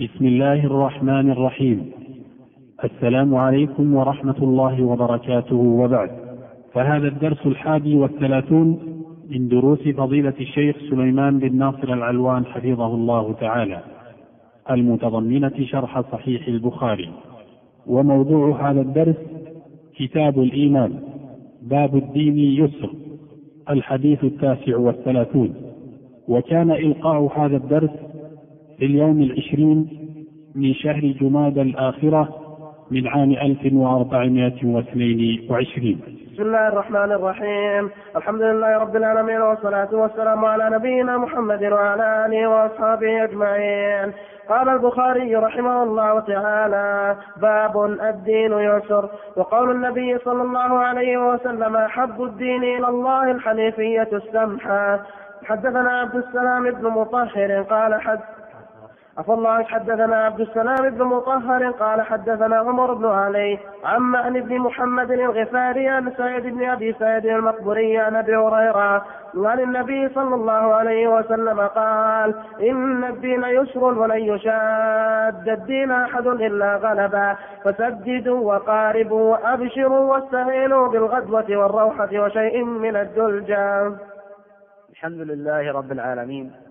بسم الله الرحمن الرحيم. السلام عليكم ورحمة الله وبركاته. وبعد فهذا الدرس الحادي والثلاثون من دروس فضيلة الشيخ سليمان بن ناصر العلوان حفظه الله تعالى المتضمنة شرح صحيح البخاري. وموضوع هذا الدرس كتاب الإيمان باب الدين يسر الحديث التاسع والثلاثون. وكان إلقاء هذا الدرس في اليوم العشرين من شهر جماد الآخرة من عام 1422 بسم الله الرحمن الرحيم. الحمد لله رب العالمين والصلاة والسلام على نبينا محمد وعلى آله وأصحابه أجمعين. قال البخاري رحمه الله تعالى باب الدين يسر. وقول النبي صلى الله عليه وسلم أحب الدين إلى الله الحنيفية السمحة. حدثنا عبد السلام بن مطهر قال حد عفى الله حدثنا عبد السلام بن مطهر قال حدثنا عمر بن علي عن ابن محمد الغفاري عن سعيد بن أبي سعيد المقبري عن أبي هريرة عن النبي صلى الله عليه وسلم قال إن الدين يسر ولن يشاد الدين أحد إلا غلبا فسددوا وقاربوا وأبشروا واستعينوا بالغدوة والروحة وشيء من الدلجة. الحمد لله رب العالمين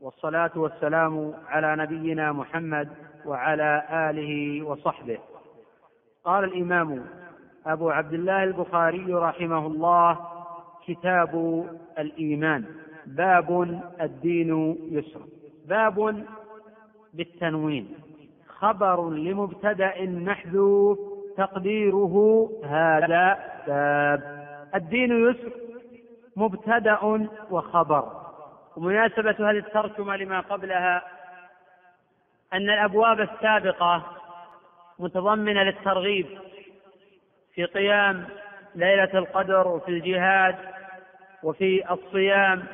والصلاة والسلام على نبينا محمد وعلى آله وصحبه. قال الإمام أبو عبد الله البخاري رحمه الله كتاب الإيمان باب الدين يسر. باب بالتنوين خبر لمبتدأ محذوف تقديره هذا باب. الدين يسر مبتدأ وخبر. ومناسبة هذه الترجمة لما قبلها أن الأبواب السابقة متضمنة للترغيب في قيام ليلة القدر وفي الجهاد وفي الصيام.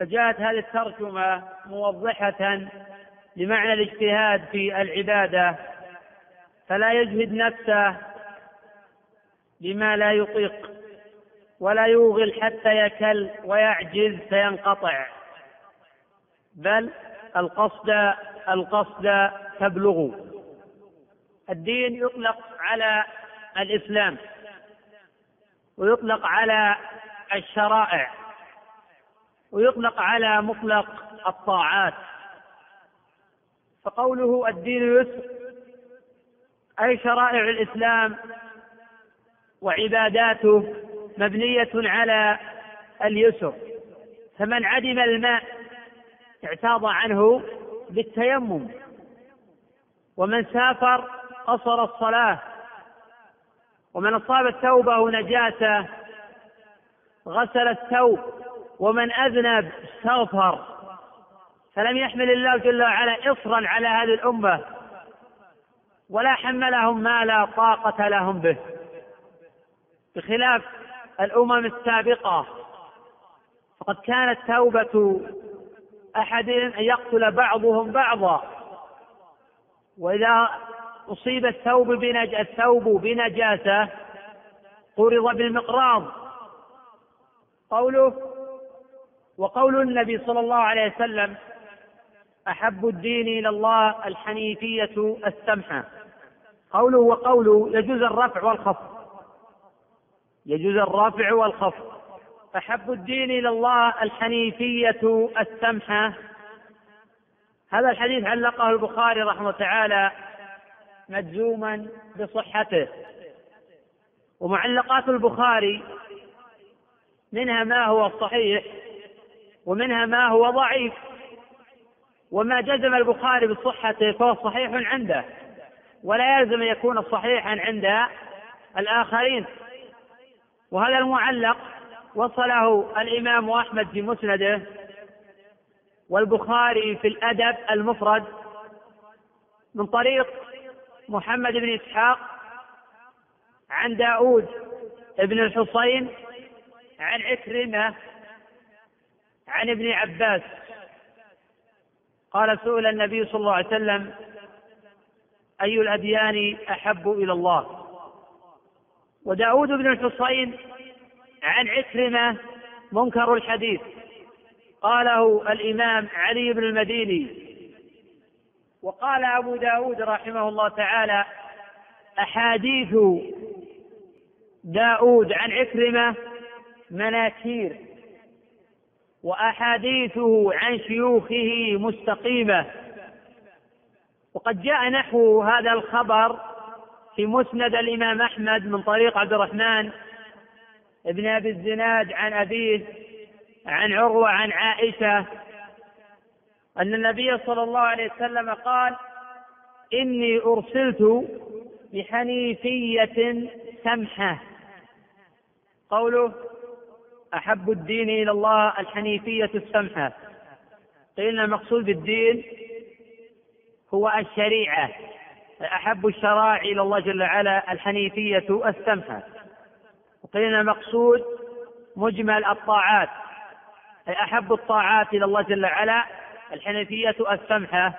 فجاءت هذه الترجمة موضحة لمعنى الاجتهاد في العبادة. فلا يجهد نفسه بما لا يطيق. ولا يوغل حتى يكل ويعجز فينقطع. بل القصد القصد تبلغ الدين يطلق على الإسلام. ويطلق على الشرائع. ويطلق على مطلق الطاعات. فقوله الدين يسر أي شرائع الإسلام وعباداته مبنية على اليسر فمن عدم الماء اعتاض عنه بالتيمم ومن سافر قصر الصلاة ومن أصاب الثوبه نجاسة غسل الثوب ومن أذنب استغفر فلم يحمل الله جل وعلا إصرا على هذه الأمة ولا حملهم ما لا طاقة لهم به بخلاف الأمم السابقة. فقد كانت توبة أحدهم أن يقتل بعضهم بعضا. وإذا أصيب الثوب بنج... الثوب بنجاسة قرض بالمقراض. قوله وقول النبي صلى الله عليه وسلم أحب الدين إلى الله الحنيفية السمحة. قوله وقوله يجوز الرفع والخفض. يجوز الرفع والخفض. أحب الدين إلى الله الحنيفية السمحة. هذا الحديث علقه البخاري رحمه تعالى مجزوما بصحته. ومعلقات البخاري منها ما هو صحيح ومنها ما هو ضعيف. وما جزم البخاري بصحته فهو صحيح عنده. ولا يلزم أن يكون صحيحا عند الآخرين. وهذا المعلق وصله الإمام أحمد في مسنده والبخاري في الأدب المفرد من طريق محمد بن إسحاق عن داود بن الحصين عن عكرمة عن ابن عباس. قال سئل النبي صلى الله عليه وسلم أي الأديان أحب إلى الله؟ وداود بن الحصين عن عكرمة منكر الحديث. قاله الإمام علي بن المديني. وقال أبو داود رحمه الله تعالى أحاديث داود عن عكرمة مناكير وأحاديثه عن شيوخه مستقيمة. وقد جاء نحو هذا الخبر في مسند الإمام أحمد من طريق عبد الرحمن ابن أبي الزناد عن أبيه عن عروة عن عائشة أن النبي صلى الله عليه وسلم قال إني أرسلت بحنيفية سمحة. قوله أحب الدين إلى الله الحنيفية السمحة. قيل المقصود بالدين هو الشريعة. أحب الشرائع إلى الله جل وعلا الحنيفية السمحة وقيل المقصود مجمل الطاعات. أي أحب الطاعات إلى الله جل وعلا الحنيفية السمحة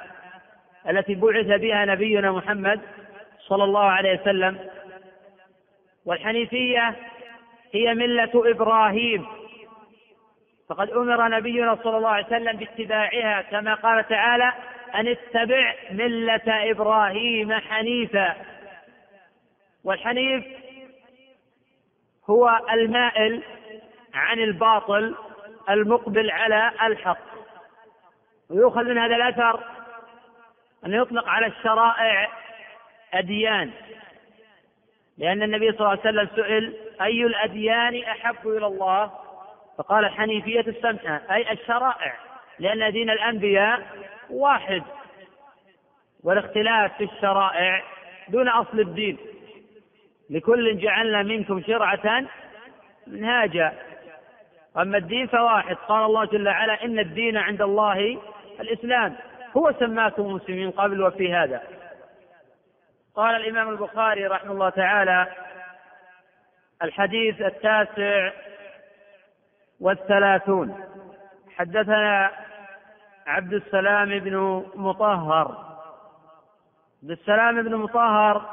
التي بعث بها نبينا محمد صلى الله عليه وسلم. والحنيفية هي ملة إبراهيم. فقد أمر نبينا صلى الله عليه وسلم باتباعها كما قال تعالى أن اتبع ملة إبراهيم حنيفا. والحنيف هو المائل عن الباطل المقبل على الحق. ويؤخذ من هذا الأثر أن يطلق على الشرائع أديان. لأن النبي صلى الله عليه وسلم سئل أي الأديان أحب إلى الله؟ فقال الحنيفية السمحة أي الشرائع. لأن دين الأنبياء واحد والاختلاف في الشرائع دون أصل الدين. لكل جعلنا منكم شرعة منهاجا. أما الدين فواحد. قال الله جل وعلا إن الدين عند الله الإسلام. هو سماكم مسلمين قبل وفي هذا. قال الإمام البخاري رحمه الله تعالى الحديث التاسع والثلاثون. حدثنا عبد السلام بن مطهر. عبد السلام بن مطهر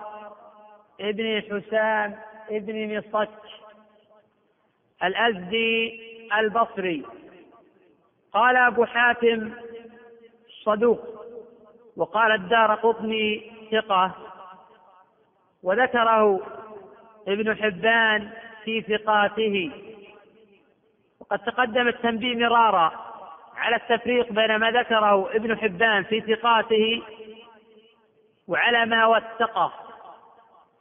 ابن حسام ابن مصك الأزدي البصري. قال أبو حاتم صدوق وقال الدار قطني ثقة وذكره ابن حبان في ثقاته. وقد تقدم التنبيه مرارا. على التفريق بين ما ذكره ابن حبان في ثقاته وعلى ما وثقه.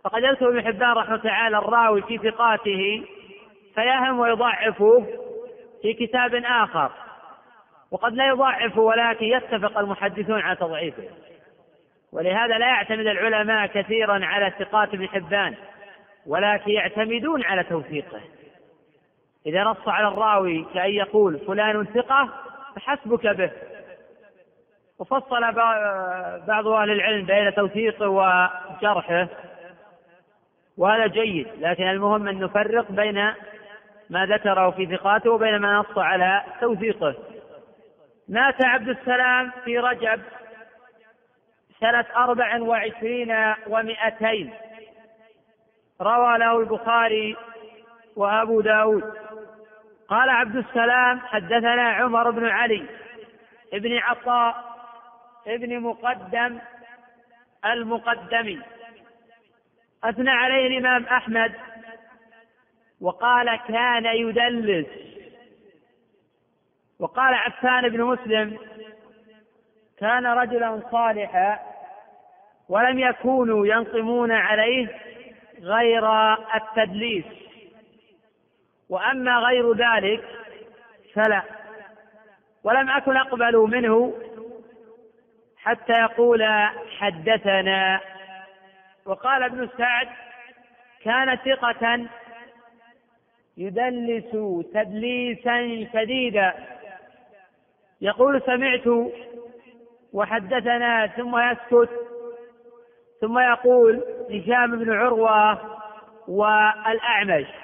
فقد يذكر ابن حبان رحمه تعالى الراوي في ثقاته فيهم ويضعفه في كتاب آخر. وقد لا يضعف ولكن يتفق المحدثون على تضعيفه. ولهذا لا يعتمد العلماء كثيرا على ثقات ابن حبان ولكن يعتمدون على توثيقه. إذا نص على الراوي كأن يقول فلان ثقة فحسبك به. وفصل بعض أهل العلم بين توثيقه وجرحه وهذا جيد لكن المهم أن نفرق بين ما ذكره في ثقاته وبين ما نص على توثيقه. مات عبد السلام في رجب سنة أربع وعشرين ومائتين روى له البخاري وأبو داود. قال عبد السلام حدثنا عمر بن علي ابن عطاء ابن مقدم المقدمي. أثنى عليه الإمام أحمد وقال كان يدلس. وقال عفان بن مسلم كان رجلا صالحا ولم يكونوا ينقمون عليه غير التدليس. وأما غير ذلك فلا. ولم أكن أقبل منه حتى يقول حدثنا. وقال ابن سعد كان ثقة يدلس تدليسا شديدا. يقول سمعت وحدثنا ثم يسكت ثم يقول هشام بن عروة والأعمش.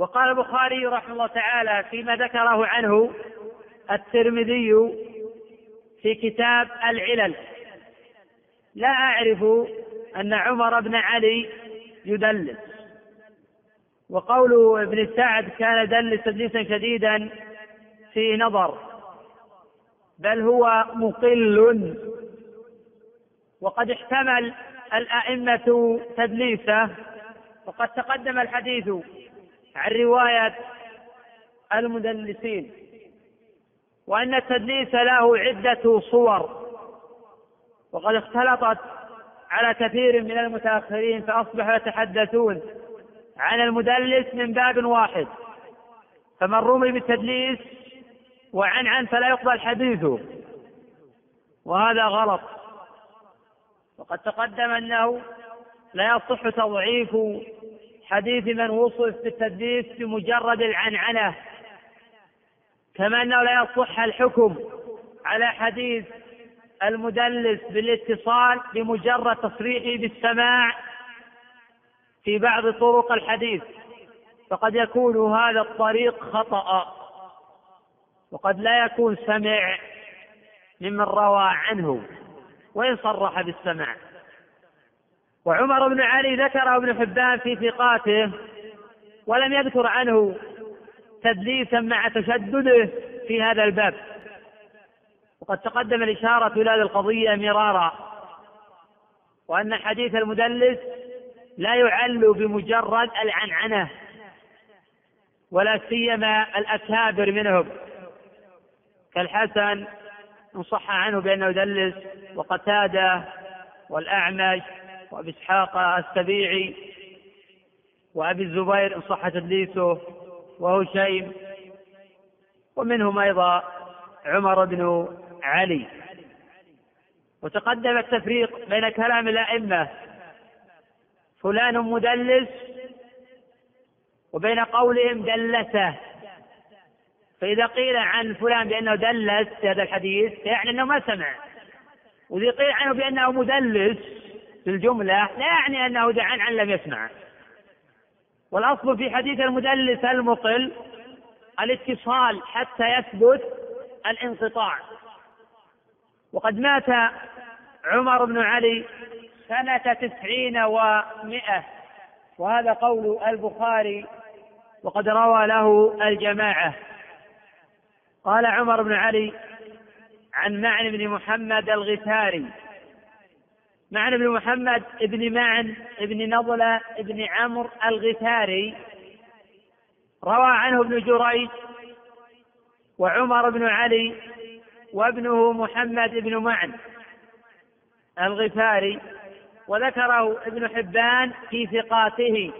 وقال البخاري رحمه الله تعالى فيما ذكره عنه الترمذي في كتاب العلل. لا أعرف أن عمر بن علي يدلس. وقول ابن سعد كان يدلس تدليسا شديدا في نظر. بل هو مقل. وقد احتمل الأئمة تدليسه. وقد تقدم الحديث عن رواية المدلسين وأن التدليس له عدة صور وقد اختلطت على كثير من المتأخرين فأصبحوا يتحدثون عن المدلس من باب واحد فمن رمي بالتدليس وعن عن فلا يقبل حديثه وهذا غلط. وقد تقدم أنه لا يصح تضعيف حديث من وصف بالتدليس بمجرد العنعنة كما أنه لا يصح الحكم على حديث المدلس بالاتصال بمجرد تصريحه بالسماع في بعض طرق الحديث. فقد يكون هذا الطريق خطأ وقد لا يكون سمع ممن روى عنه وإن صرح بالسماع. وعمر بن علي ذكره ابن حبان في ثقاته ولم يذكر عنه تدليسا مع تشدده في هذا الباب. وقد تقدم الإشارة إلى هذه القضية مرارا وأن حديث المدلس لا يعل بمجرد العنعنة ولا سيما الأكابر منهم. كالحسن إن صح عنه بأنه يدلس وقتادة والأعمش وأبي إسحاق السبيعي وأبي الزبير إن صح تدليسه وهشيم ومنهم أيضا عمر بن علي. وتقدم التفريق بين كلام الأئمة. فلان مدلس وبين قولهم دلسه. فإذا قيل عن فلان بأنه دلس في هذا الحديث يعني أنه ما سمع. وإذا قيل عنه بأنه مدلس في الجملة لا يعني أنه دعان عن لم يسمع. والأصل في حديث المدلس المقل الاتصال حتى يثبت الانقطاع. وقد مات عمر بن علي سنة تسعين ومائة وهذا قول البخاري وقد روى له الجماعة. قال عمر بن علي عن معن بن محمد الغفاري معن بن محمد بن معن بن نضلة بن عمرو الغفاري. روى عنه ابن جريج وعمر بن علي وابنه محمد بن معن الغفاري. وذكره ابن حبان في ثقاته.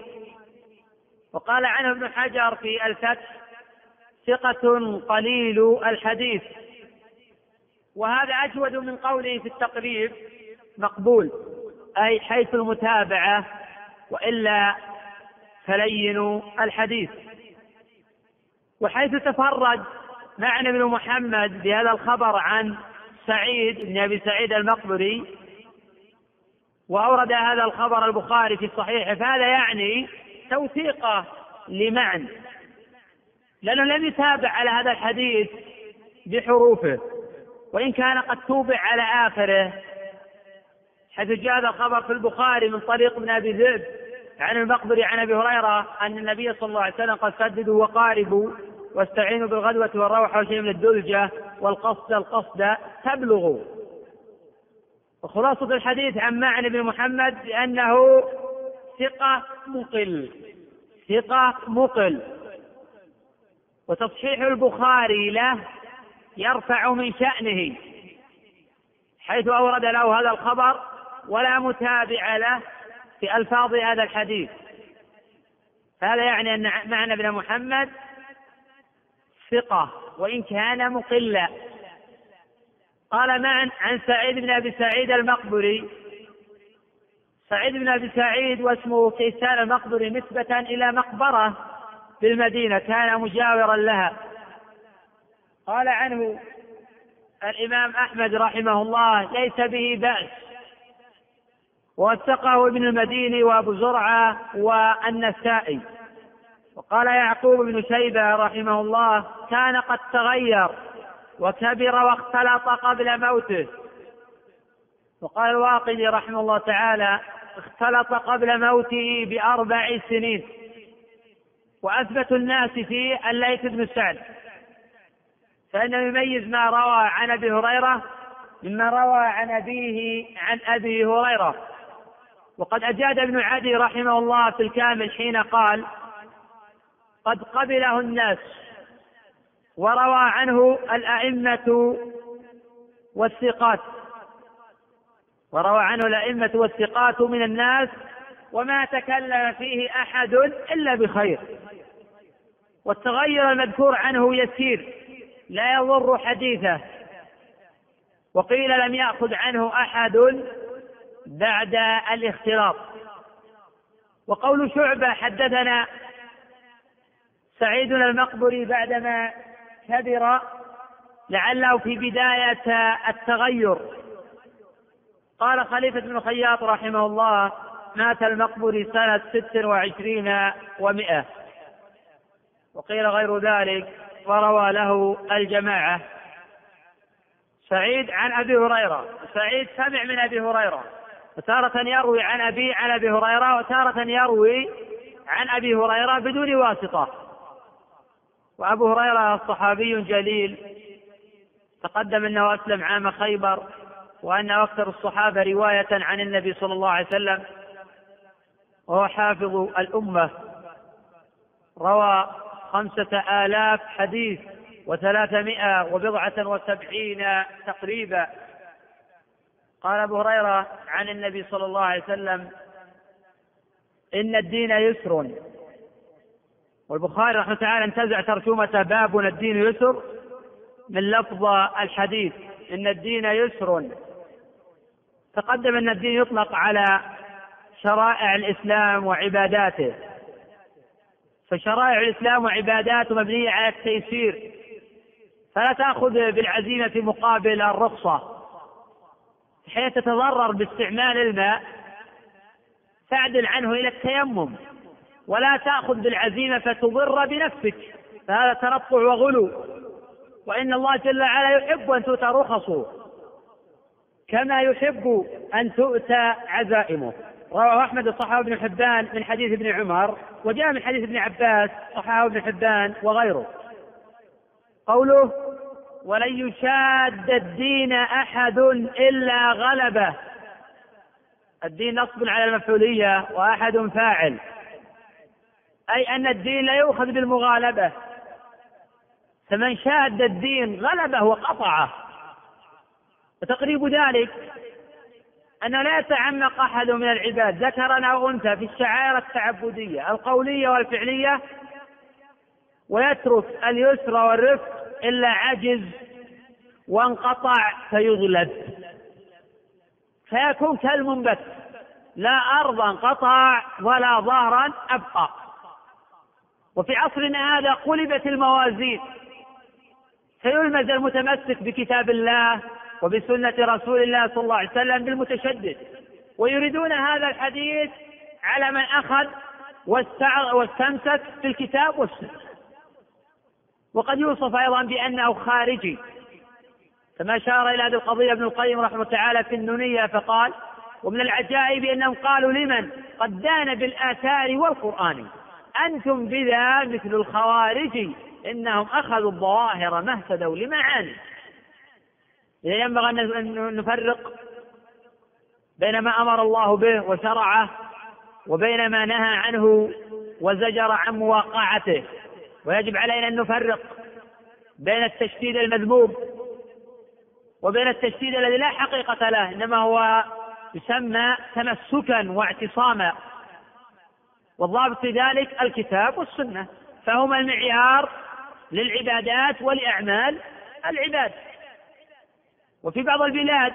وقال عنه ابن حجر في الفتح ثقة قليل الحديث. وهذا أجود من قوله في التقريب مقبول أي حيث المتابعة وإلا فلين الحديث. وحيث تفرد معنى بن محمد بهذا الخبر عن سعيد بن أبي سعيد المقبري وأورد هذا الخبر البخاري في صحيحه فهذا يعني توثيقه لمعنى لأنه لم يتابع على هذا الحديث بحروفه وإن كان قد توبع على آخره حيث جاء هذا الخبر في البخاري من طريق ابن أبي ذئب عن المقبري عن أبي هريرة أن النبي صلى الله عليه وسلم قد سددوا وقاربوا واستعينوا بالغدوة والروحة وشيء من الدلجة والقصد القصد تبلغوا. وخلاصة الحديث عن معنى بن محمد بأنه ثقة مقل ثقة مقل. وتصحيح البخاري له يرفع من شأنه حيث أورد له هذا الخبر ولا متابع له في ألفاظ هذا الحديث. هذا يعني أن معنى ابن محمد ثقة وإن كان مقلا. قال معا عن سعيد بن أبي سعيد المقبري. سعيد بن أبي سعيد واسمه كيسان المقبري نسبة إلى مقبرة بالمدينة كان مجاورا لها. قال عنه الإمام أحمد رحمه الله ليس به بأس. ووثقه ابن المديني وأبو زرعة والنسائي. وقال يعقوب بن شيبة رحمه الله كان قد تغير وكبر واختلط قبل موته. وقال الواقدي رحمه الله تعالى اختلط قبل موته بأربع سنين. وأثبت الناس فيه الليث بن سعد. فإنه يميز ما روى عن أبي هريرة مما روى عن أبيه عن أبي هريرة. وقد أجاد ابن عدي رحمه الله في الكامل حين قال قد قبله الناس وروى عنه الأئمة والثقات وروى عنه الأئمة والثقات من الناس وما تكلم فيه أحد إلا بخير والتغير المذكور عنه يسير لا يضر حديثه وقيل لم يأخذ عنه أحد بعد الاختلاط. وقول شعبة حدثنا سعيد المقبري بعدما كبر لعله في بداية التغير. قال خليفة بن خياط رحمه الله مات المقبري سنة ست وعشرين ومائة وقيل غير ذلك وروى له الجماعة. سعيد عن أبي هريرة. سعيد سمع من أبي هريرة. وتارة يروي عن أبي عن أبي هريرة وتارة يروي عن أبي هريرة بدون واسطة. وأبو هريرة صحابي جليل تقدم أنه أسلم عام خيبر وأنه أكثر الصحابة رواية عن النبي صلى الله عليه وسلم. وهو حافظ الأمة. روى خمسة آلاف حديث وثلاثمائة وبضعة وسبعين تقريبا. قال أبو هريرة عن النبي صلى الله عليه وسلم إن الدين يسر. والبخاري رحمه تعالى انتزع ترجمة بابنا الدين يسر من لفظ الحديث إن الدين يسر. تقدم أن الدين يطلق على شرائع الإسلام وعباداته. فشرائع الإسلام وعباداته مبنية على التيسير. فلا تأخذ بالعزيمة مقابل الرخصة. حيث تتضرر باستعمال الماء فاعدل عنه إلى التيمم ولا تأخذ بالعزيمة فتضر بنفسك فهذا تنطع وغلو. وإن الله جل وعلا يحب أن تؤتى رخصه كما يحب أن تؤتى عزائمه. رواه أحمد الصحابة بن حبان من حديث ابن عمر وجاء من حديث ابن عباس صحابه ابن حبان وغيره. قوله ولن يشاد الدين أحد إلا غلبه. الدين نصب على المفعولية وأحد فاعل. أي أن الدين لا يؤخذ بالمغالبة. فمن شاد الدين غلبه وقطعه. وتقريب ذلك أنه لا يتعمق أحد من العباد ذكرا أو أنثى في الشعائر التعبدية القولية والفعلية. ويترك اليسر والرفق إلا عجز وانقطع فيغلب. فيكون كالمنبت لا أرضا قطع ولا ظهرا أبقى. وفي عصرنا هذا قلبت الموازين. فيلمز المتمسك بكتاب الله وبسنة رسول الله صلى الله عليه وسلم بالمتشدد. ويريدون هذا الحديث على من أخذ واستمسك في الكتاب والسنة. وقد يوصف أيضا بأنه خارجي. كما أشار إلى هذه القضية ابن القيم رحمه تعالى في النونية فقال ومن العجائب أنهم قالوا لمن؟ قد دان بالآثار والقرآن. أنتم بذا مثل الخوارج إنهم أخذوا الظواهر ما اهتدوا لمعاني. إذا ينبغي أن نفرق بين ما أمر الله به وشرعه وبين ما نهى عنه وزجر عن مواقعته. ويجب علينا أن نفرق بين التشديد المذموم وبين التشديد الذي لا حقيقة له إنما هو يسمى تمسكا واعتصاما. والضابط في ذلك الكتاب والسنة. فهما المعيار للعبادات ولأعمال العباد. وفي بعض البلاد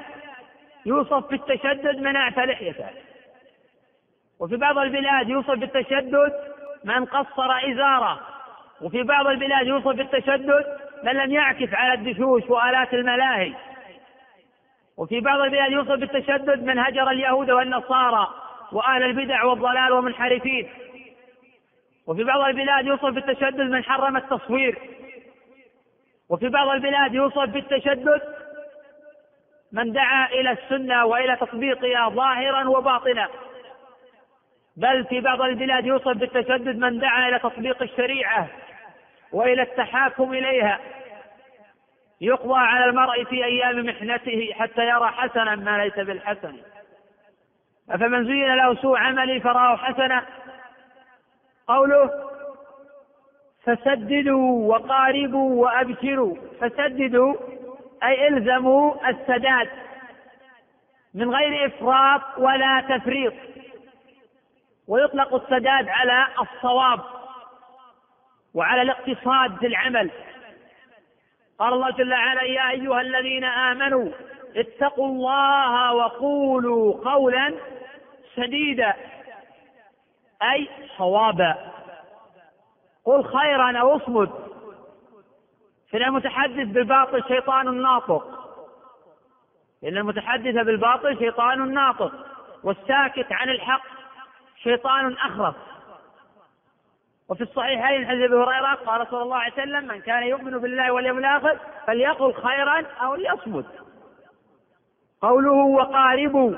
يوصف بالتشدد من أعفى لحيته. وفي بعض البلاد يوصف بالتشدد من قصر إزاره. وفي بعض البلاد يوصف بالتشدد من لم يعكف على الدشوش وآلات الملاهي. وفي بعض البلاد يوصف بالتشدد من هجر اليهود والنصارى وأهل البدع والضلال والمنحرفين. وفي بعض البلاد يوصف بالتشدد من حرم التصوير. وفي بعض البلاد يوصف بالتشدد من دعا إلى السنة وإلى تطبيقها ظاهرا وباطنا. بل في بعض البلاد يوصف بالتشدد من دعا إلى تطبيق الشريعة وإلى التحاكم إليها. يقضى على المرء في أيام محنته حتى يرى حسنا ما ليس بالحسن. أفمن زين له سوء عملي فراه حسنا؟ قوله فسددوا وقاربوا وأبشروا. فسددوا أي إلزموا السداد. من غير إفراط ولا تفريط. ويطلق السداد على الصواب. وعلى الاقتصاد في العمل. قال الله جل وعلا يا أيها الذين آمنوا اتقوا الله وقولوا قولا سديدا أي صوابا. قل خيرا أو اصمت. فإن المتحدث بالباطل شيطان ناطق. لأن المتحدث بالباطل شيطان ناطق. والساكت عن الحق شيطان أخرس وفي الصحيحين حديث أبي هريرة قال صلى الله عليه وسلم من كان يؤمن بالله واليوم الآخر فليقل خيرا أو ليصمت. قوله وقاربوا.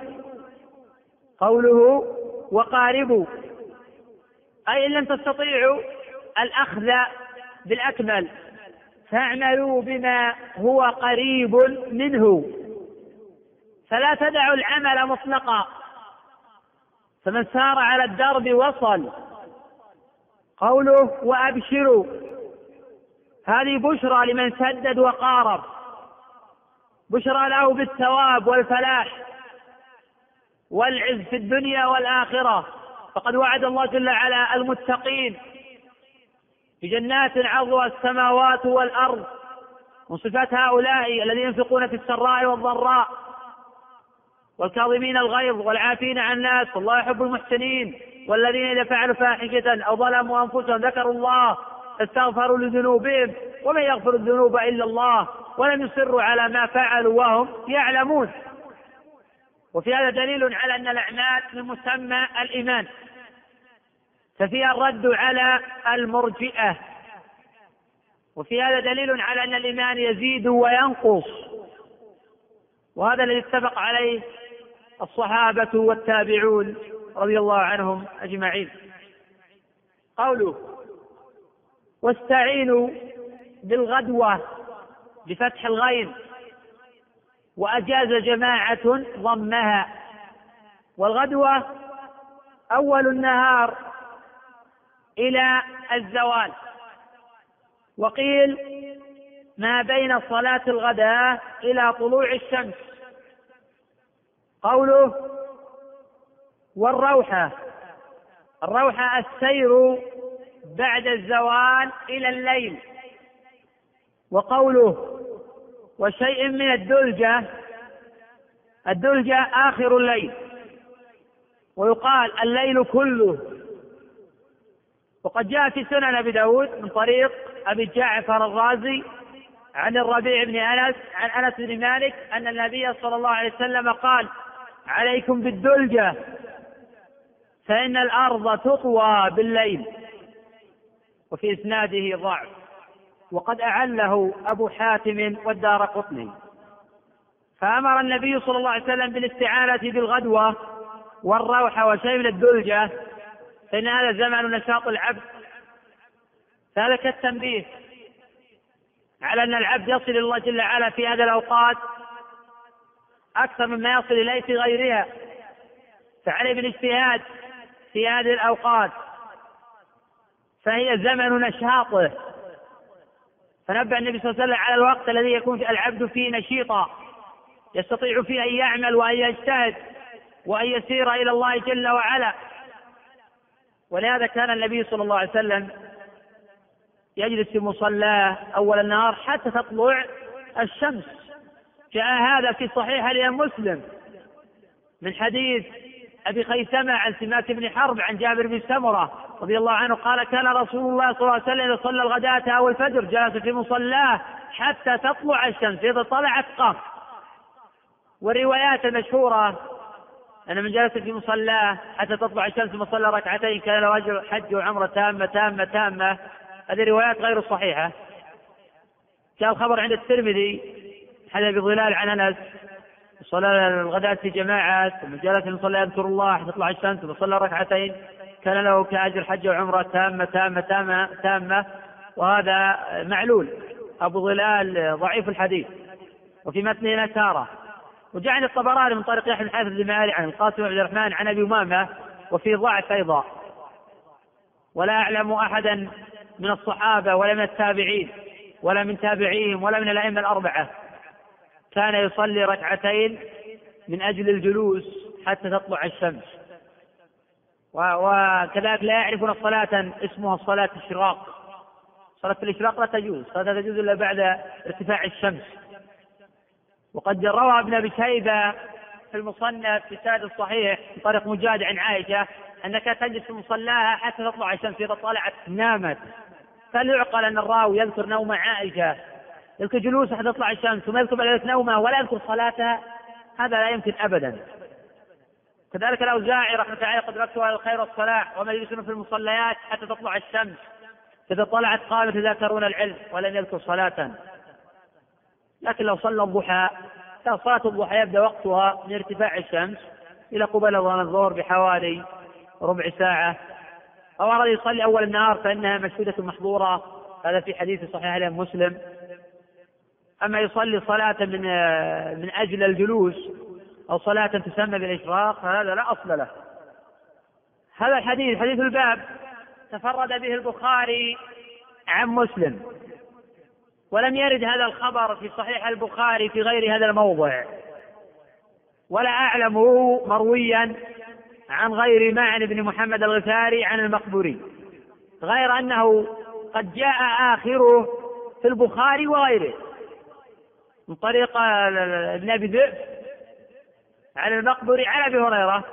قوله وقاربوا. أي إن لم تستطيعوا الأخذ بالأكمل فاعملوا بما هو قريب منه. فلا تدعوا العمل مطلقا فمن سار على الدرب وصل. قوله وأبشروا. هذه بشرى لمن سدد وقارب. بشرى له بالثواب والفلاح والعز في الدنيا والآخرة. فقد وعد الله جل وعلا المتقين بجنات عرضها السماوات والأرض من صفات هؤلاء الذين ينفقون في السراء والضراء والكاظمين الغيظ والعافين عن الناس. والله يحب المحسنين. والذين إذا فعلوا فاحشة أو ظلموا أنفسهم ذكروا الله فاستغفروا لذنوبهم ومن يغفر الذنوب إلا الله ولم يصروا على ما فعلوا وهم يعلمون. وفي هذا دليل على أن الأعمال من مسمى الإيمان. ففيها الرد على المرجئة. وفي هذا دليل على أن الإيمان يزيد وينقص. وهذا الذي اتفق عليه الصحابة والتابعون. رضي الله عنهم أجمعين. قوله واستعينوا بالغدوة بفتح الغين وأجاز جماعة ضمها. والغدوة أول النهار إلى الزوال. وقيل ما بين صلاة الغداء إلى طلوع الشمس. قوله والروحة. الروحة السير بعد الزوال إلى الليل. وقوله وشيء من الدلجة الدلجة آخر الليل. ويقال الليل كله. وقد جاء في سنن أبي داود من طريق أبي جعفر الرازي عن الربيع بن أنس عن أنس بن مالك أن النبي صلى الله عليه وسلم قال عليكم بالدلجة. فإن الأرض تطوى بالليل وفي إسناده ضعف. وقد أعله أبو حاتم والدار قطني. فأمر النبي صلى الله عليه وسلم بالاستعانة بالغدوة والروحة وشيء من الدلجة. فإن هذا زمن نشاط العبد. فهذا كالتنبيه على أن العبد يصل إلى الله جل وعلا في هذه الأوقات أكثر مما يصل إليه في غيرها. فعليه بالاجتهاد في هذه الأوقات فهي زمن نشاطه. فنبه النبي صلى الله عليه وسلم على الوقت الذي يكون العبد فيه نشيطا يستطيع فيه أن يعمل وأن يجتهد وأن يسير إلى الله جل وعلا. ولهذا كان النبي صلى الله عليه وسلم يجلس في مصلاه أول النهار حتى تطلع الشمس. جاء هذا في صحيح الإمام مسلم من حديث أبي خيثمة عن سماك بن حرب عن جابر بن سمرة رضي الله عنه قال كان رسول الله صلى الله عليه وسلم إذا صلى الغداة أو الفجر جلس في مصلاه حتى تطلع الشمس إذا طلعت قف والروايات المشهورة أن من جلس في مصلاه حتى تطلع الشمس ثم صلى ركعتين كان له أجر حج وعمرة تامة تامة تامة. هذه روايات غير صحيحة. جاء الخبر عند الترمذي حدث بظلال عن أنس. صلى الغداة في جماعة ثم جلس يصلي يذكر الله تطلع الشمس ثم ركعتين. كان له كأجر حج وعمرة تامة تامة تامة تامة. وهذا معلول. أبو ظلال ضعيف الحديث. وفي متنه نسارة وجعل الطبراني من طريق يحيى بن حافظ عن القاسم بن عبد الرحمن عن أبي أمامة وفي ضعف أيضا. ولا أعلم أحدا من الصحابة ولا من التابعين ولا من تابعيهم ولا من الأئمة الأربعة. كان يصلي ركعتين من أجل الجلوس حتى تطلع الشمس. وكذلك لا يعرفون الصلاة اسمها صلاة الشراق صلاة الإشراق لا تجوز. صلاة لا تجوز إلا بعد ارتفاع الشمس. وقد روى ابن أبي شيبة في المصنف في ساد الصحيح من طريق مجاد عن عائشة أنك تجلس في مصلاها حتى تطلع الشمس إذا طلعت نامت. فلا يعقل أن الراوي يذكر نوم عائشة يذكر جلوسه حتى تطلع الشمس ثم يذكر بعد نومها ولا يذكر صلاتها هذا لا يمكن أبدا. كذلك الأوزاعي رحمة الله عليه قد على الخير والصلاح وما يجلسون في المصليات حتى تطلع الشمس إذا طلعت قامت يتذاكرون العلم ولم يذكر صلاة. لكن لو صلى الضحى صلاة الضحى يبدأ وقتها من ارتفاع الشمس إلى قبل الظهر بحوالي ربع ساعة. أو أراد يصلي أول النهار فإنها مشهودة محظورة. هذا في حديث صحيح مسلم أما يصلي صلاة من من أجل الجلوس أو صلاة تسمى بالإشراق فهذا لا أصل له. هذا الحديث حديث الباب تفرد به البخاري عن مسلم. ولم يرد هذا الخبر في صحيح البخاري في غير هذا الموضع. ولا أعلمه مرويا عن غير معن بن محمد الغفاري عن المقبوري. غير أنه قد جاء آخره في البخاري وغيره. من طريق ابن أبي ذئب عن المقبري عن أبي هريرة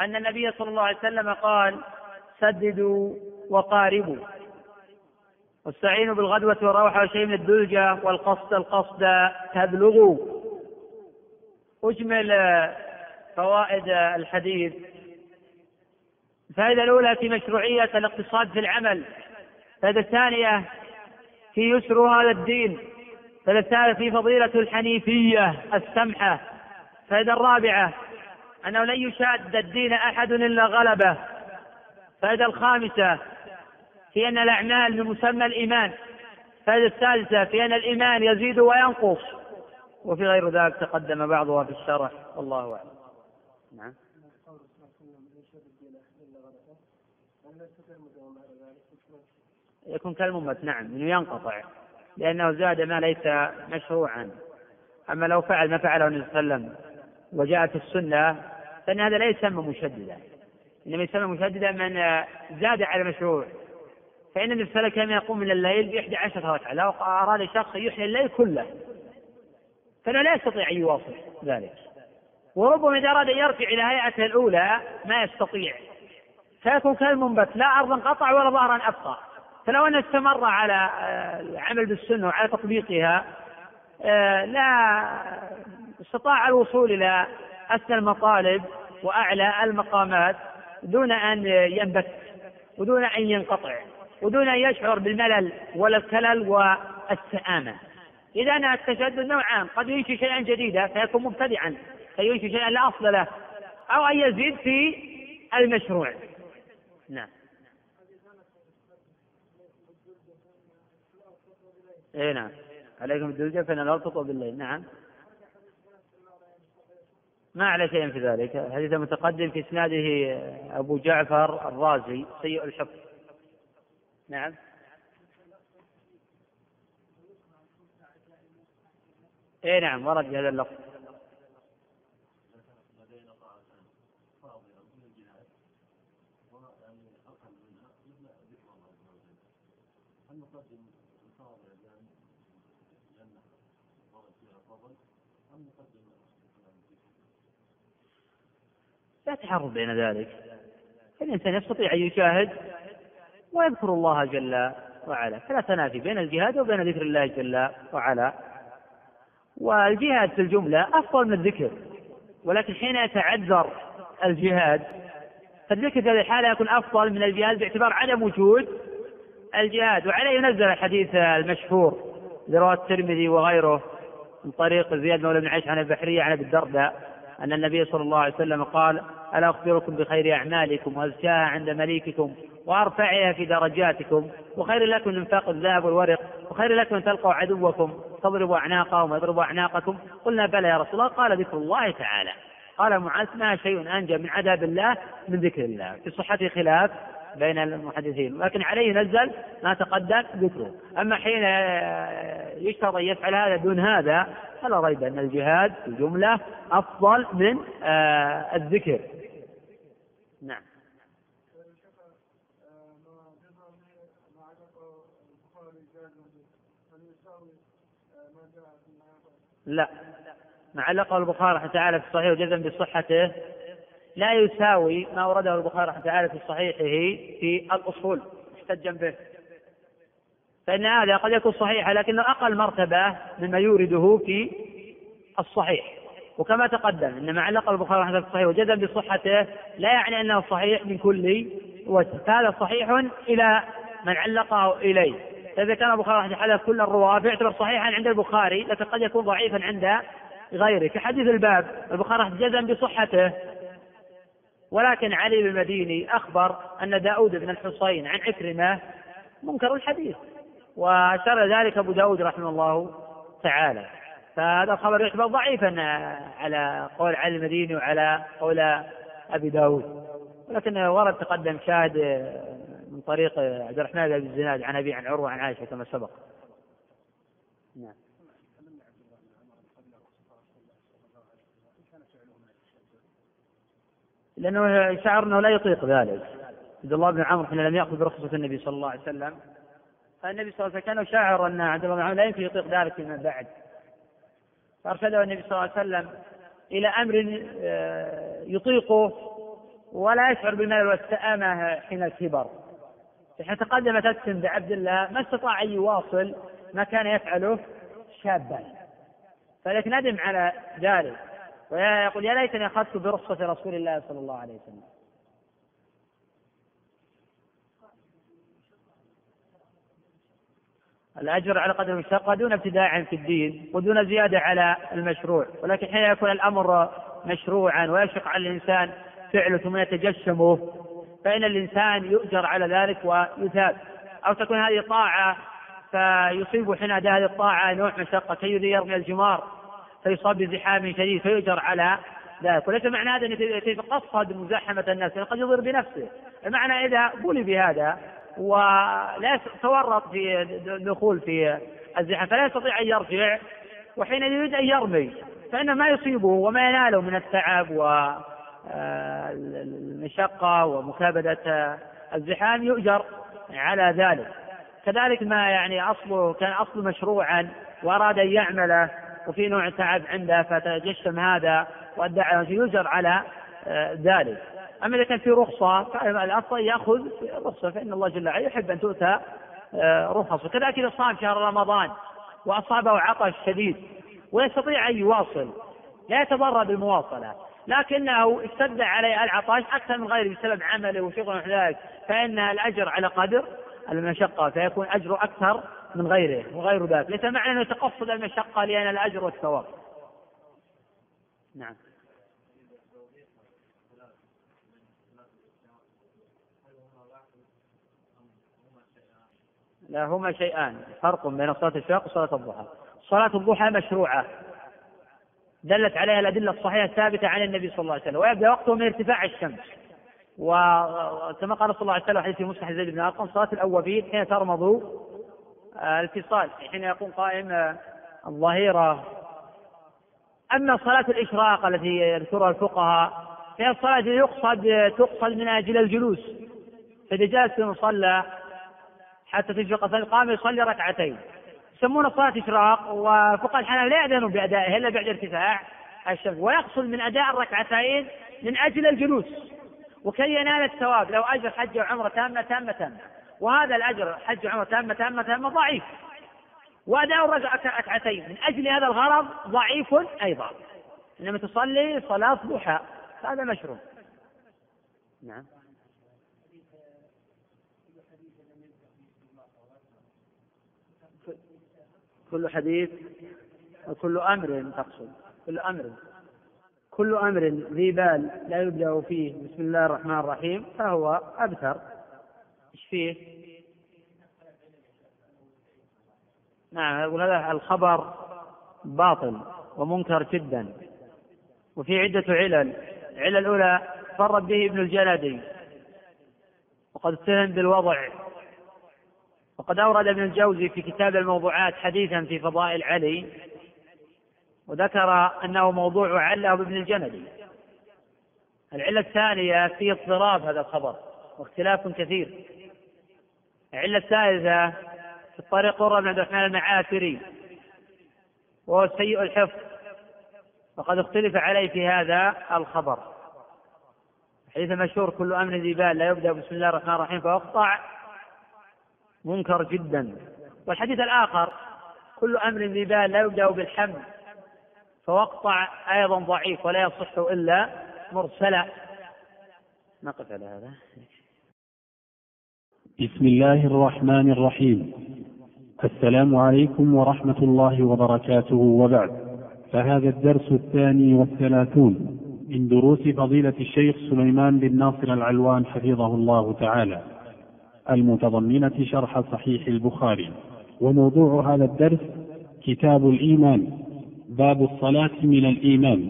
أن النبي صلى الله عليه وسلم قال سددوا وقاربوا واستعينوا بالغدوة والروحة وشيء من الدلجة والقصد القصد تبلغوا. أجمل فوائد الحديث. الفائدة الأولى في مشروعية الاقتصاد في العمل. الفائدة الثانية في يسر هذا الدين. الفائدة الثالثة في فضيلة الحنيفية السمحة الفائدة الرابعة أنه لن يشاد الدين أحد إلا غلبه. الفائدة الخامسة في أن الأعمال من مسمى الإيمان. الفائدة السادسة في أن الإيمان يزيد وينقص. وفي غير ذلك تقدم بعضها في الشرح. والله أعلم. نعم. يكون كالممت نعم إنه ينقطع. لأنه زاد ما ليس مشروعا. أما لو فعل ما فعله النبي صلى الله عليه وسلم وجاءت السنة فإن هذا لا يسمى مشددا. إنما يسمى مشددا من زاد على المشروع فإن النبي صلى الله عليه وسلم كان يقوم من الليل بإحدى عشرة ركعة. لو أراد شخص يحيي الليل كله فإنه لا يستطيع أن يواصل ذلك. وربما إذا أراد أن يرجع إلى هيئته الأولى ما يستطيع. فيكون كالمنبت لا أرضا قطع ولا ظهرا أبقى. فلو أنه استمر على العمل بالسنة وعلى تطبيقها آه، لا استطاع الوصول إلى أسنى المطالب وأعلى المقامات دون أن ينبت ودون أن ينقطع ودون أن يشعر بالملل ولا الكلل والسآمة إذا التشدد نوعان قد ينشي شيئا جديدا فيكون مبتدعا فينشي شيئا لا أصل له أو أن يزيد في المشروع. نعم. اي نعم. عليكم بالدلجة فإن الأرض تطوى بالليل؟ نعم. ما على شيء في ذلك. الحديث المتقدم في إسناده أبو جعفر الرازي سيء الحفظ. نعم. اي نعم. ورد بهذا اللفظ. لا تحرر بين ذلك. الإنسان يستطيع أن يشاهد ويذكر الله جل وعلا. فلا تنافي بين الجهاد وبين ذكر الله جل وعلا. والجهاد في الجملة أفضل من الذكر ولكن حين يتعذر الجهاد فالذكر في هذه الحالة يكون أفضل من الجهاد باعتبار عدم وجود الجهاد. وعليه ينزل الحديث المشهور لرواه الترمذي وغيره من طريق زياد مولى بن عيش عن البحرية عن أبي الدرداء. أن النبي صلى الله عليه وسلم قال ألا أخبركم بخير أعمالكم وأزكاها عند مليككم وأرفعها في درجاتكم وخير لكم من انفاق الذهب والورق خير لكم أن تلقوا عدوكم تضربوا أعناقهم ويضربوا أعناقكم قلنا بلى يا رسول الله قال ذكر الله تعالى. قال معاذ ما شيء أنجى من عذاب الله من ذكر الله. في صحته خلاف بين المحدثين لكن عليه نزل ما تقدم ذكره. أما حين يشترط أن يفعل هذا دون هذا فلا ريب أن الجهاد في الجملة أفضل من آه، الذكر. نعم. لا. ما علقه البخاري تعالى في الصحيح وجزم بصحته لا يساوي ما أورده البخاري رحمة تعالى في صحيحه في الأصول محتجا به. فإن هذا قد يكون صحيحا لكنه أقل مرتبة مما يورده في الصحيح. وكما تقدم إن ما علق البخاري رحمة الله في الصحيح وجزم بصحته لا يعني أنه صحيح من كل وجه. فهذا صحيح إلى من علقه إليه. فإذا كان البخاري رحمة الله كل الرواة فيعتبر صحيحا عند البخاري لكن قد يكون ضعيفا عند غيره. كحديث الباب البخاري جزم بصحته. ولكن علي المديني أخبر أن داود بن الحصين عن عكرمة منكر الحديث وأشار ذلك أبو داود رحمه الله تعالى. فهذا الخبر يعتبر ضعيفا على قول علي المديني وعلى قول أبي داود. ولكن ورد تقدم شاهد من طريق عبد الرحمن بن الزناد عن أبي عن عروة عن عائشة كما سبق. نعم. لأنه شعر أنه لا يطيق ذلك. عبد الله بن عمرو حين لم يأخذ برخصة النبي صلى الله عليه وسلم. فالنبي صلى الله عليه وسلم كان شاعر أن عبد الله بن عمرو لا يمكن يطيق ذلك فيما بعد. فأرشده النبي صلى الله عليه وسلم إلى أمر آه، يطيقه ولا يشعر بالملل والسآمة حين الكبر. حين تقدمت أسم بعبد الله ما استطاع أن يواصل ما كان يفعله شابا. فلكن ندم على ذلك. ويقول يا ليتني أخذت برخصة رسول الله صلى الله عليه وسلم. الأجر على قدر المشقة دون ابتداع في الدين ودون زيادة على المشروع ولكن حين يكون الأمر مشروعا ويشق على الإنسان فعله ثم يتجشمه فإن الإنسان يؤجر على ذلك ويثاب. أو تكون هذه طاعة فيصيب حين أداء هذه الطاعة نوع مشقة كي يرمي الجمار. فيصاب بزحام شديد فيؤجر على ذلك. وليس معنى هذا أن يتقصد مزاحمة الناس قد يضر بنفسه. المعنى إذا بولي بهذا ولا يتورط في الدخول في الزحام فلا يستطيع أن يرجع وحين يريد أن يرمي. فإن ما يصيبه وما يناله من التعب والمشقة ومكابدة الزحام يؤجر على ذلك. كذلك ما يعني أصله كان أصله مشروعا وأراد أن يعمله. وفي نوع تعب عنده فتجشم هذا وأدعى يجر على آه، ذلك. أما إذا كان في رخصة فالأفضل يأخذ رخصة فإن الله جل وعلا يحب أن تؤتى آه، رخص وكذلك إذا صام شهر رمضان وأصابه عطش شديد ويستطيع أن يواصل لا يتضرر بالمواصلة. لكنه اشتد عليه العطش أكثر من غيره بسبب عمله وشغله ذلك فإن الأجر على قدر المشقة فيكون أجره أكثر من غيره وغير ذلك ليس معنى أنه يتقصد المشقة لأن الأجر والثواب. نعم. لا هما شيئان. فرق بين صلاة الشفاق وصلاة الضحى. صلاة الضحى مشروعة. دلت عليها الأدلة الصحيحة الثابتة عن النبي صلى الله عليه وسلم. ويبدأ وقته من ارتفاع الشمس. وكما قال صلى الله عليه وسلم حديث مصحف زيد بن أرقم صلاة الأوابين حين ترمض الاتصال. حين يكون قائم الظهيرة. أما صلاة الإشراق التي يذكرها الفقهاء فهي الصلاة يقصد تقصد من أجل الجلوس. فإذا جلس المصلى حتى تشرق قام يصلي ركعتين. يسمونه صلاة إشراق وفقهاء الحنابلة لا يأذنون بأدائها إلا بعد ارتفاع الشمس. ويقصد من أداء الركعتين من أجل الجلوس. وكي ينال الثواب لو أجر حج وعمرة تامة تامة تامة. وهذا الأجر حج وعمرة تامة تامة تامة ضعيف. وأداء ركعتين. من أجل هذا الغرض ضعيف أيضا. إنما تصلي صلاة ضحى. هذا مشروع. نعم. كل حديث وكل أمر تقصد. كل أمر. كل أمر ذي بال لا يبدأ فيه. بسم الله الرحمن الرحيم. فهو أبتر. إيش فيه؟ نعم يقول هذا الخبر باطل ومنكر جدا. وفي عدة علل. العلة الأولى فرد به ابن الجلدي. وقد اتهم بالوضع. وقد أورد ابن الجوزي في كتاب الموضوعات حديثا في فضائل علي. وذكر أنه موضوع عله بابن الجندي العلة الثانية في اضطراب هذا الخبر واختلاف كثير. العلة الثالثة في الطريق قرة بن عبد الرحمن المعافري وهو سيء الحفظ. وقد اختلف عليه في هذا الخبر. حديث مشهور كل أمر ذي بال لا يبدأ بسم الله الرحمن الرحيم فاقطع منكر جدا. والحديث الآخر كل أمر ذي بال لا يبدأ بالحمد فوقطع أيضا ضعيف ولا يصح إلا مرسلا نقف على هذا. بسم الله الرحمن الرحيم. السلام عليكم ورحمة الله وبركاته. وبعد فهذا الدرس الثاني والثلاثون من دروس فضيلة الشيخ سليمان بن ناصر العلوان حفظه الله تعالى المتضمنة شرح صحيح البخاري. وموضوع هذا الدرس كتاب الإيمان باب الصلاة من الإيمان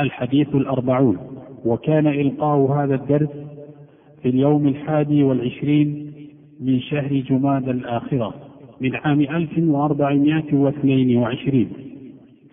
الحديث الأربعون. وكان إلقاء هذا الدرس في اليوم الحادي والعشرين من شهر جماد الآخرة من عام 1422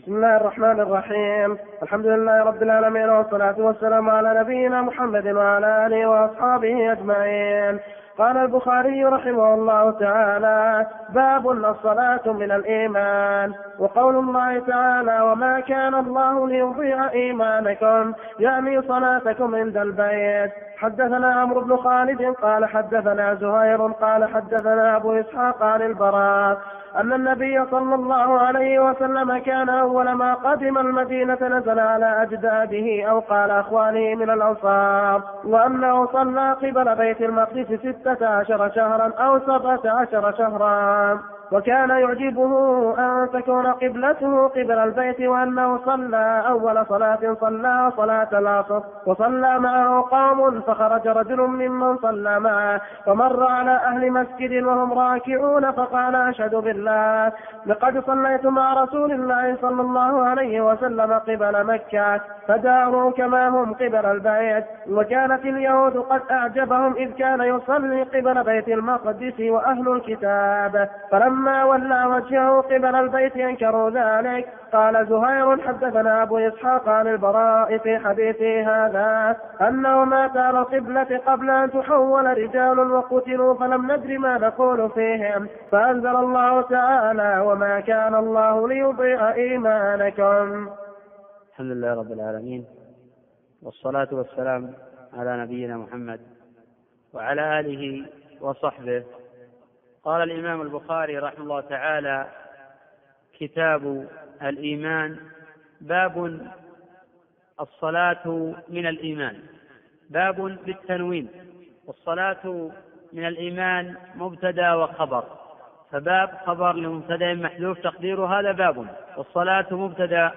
بسم الله الرحمن الرحيم. الحمد لله رب العالمين والصلاة والسلام على نبينا محمد وعلى آله وأصحابه أجمعين. قال البخاري رحمه الله تعالى باب الصلاة من الإيمان. وقول الله تعالى وما كان الله ليضيع إيمانكم يعني صلاتكم عند البيت. حدثنا عمرو بن خالد قال حدثنا زهير قال حدثنا أبو إسحاق عن البراء أن النبي صلى الله عليه وسلم كان أول ما قدم المدينة نزل على أجداده أو قال أخوانه من الأنصار وأنه صلى قبل بيت المقدس ستة عشر شهرا أو سبعة عشر شهرا. وكان يعجبه أن تكون قبلته قبل البيت وأنه صلى أول صلاة صلى صلاة العصر وصلى معه قوم فخرج رجل ممن صلى معه ومر على أهل مسجد وهم راكعون فقال أشهد بالله لقد صليت مع رسول الله صلى الله عليه وسلم قبل مكة فداروا كما هم قبل البيت وكانت اليهود قد أعجبهم إذ كان يصلي قبل بيت المقدس وأهل الكتاب فلما فلما ولى وجهه قبل البيت انكروا ذلك قال زهير حدثنا أبو إسحاق عن البراء في حديثه هذا أنه مات على القبلة قبل أن تحول رجال وقتلوا فلم ندر ما نقول فيهم فأنزل الله تعالى وما كان الله ليضيع إيمانكم. الحمد لله رب العالمين والصلاة والسلام على نبينا محمد وعلى آله وصحبه قال الإمام البخاري رحمه الله تعالى كتاب الإيمان باب الصلاة من الإيمان باب بالتنوين والصلاة من الإيمان مبتدأ وخبر فباب خبر لمبتدأ محذوف تقدير هذا باب والصلاة مبتدأ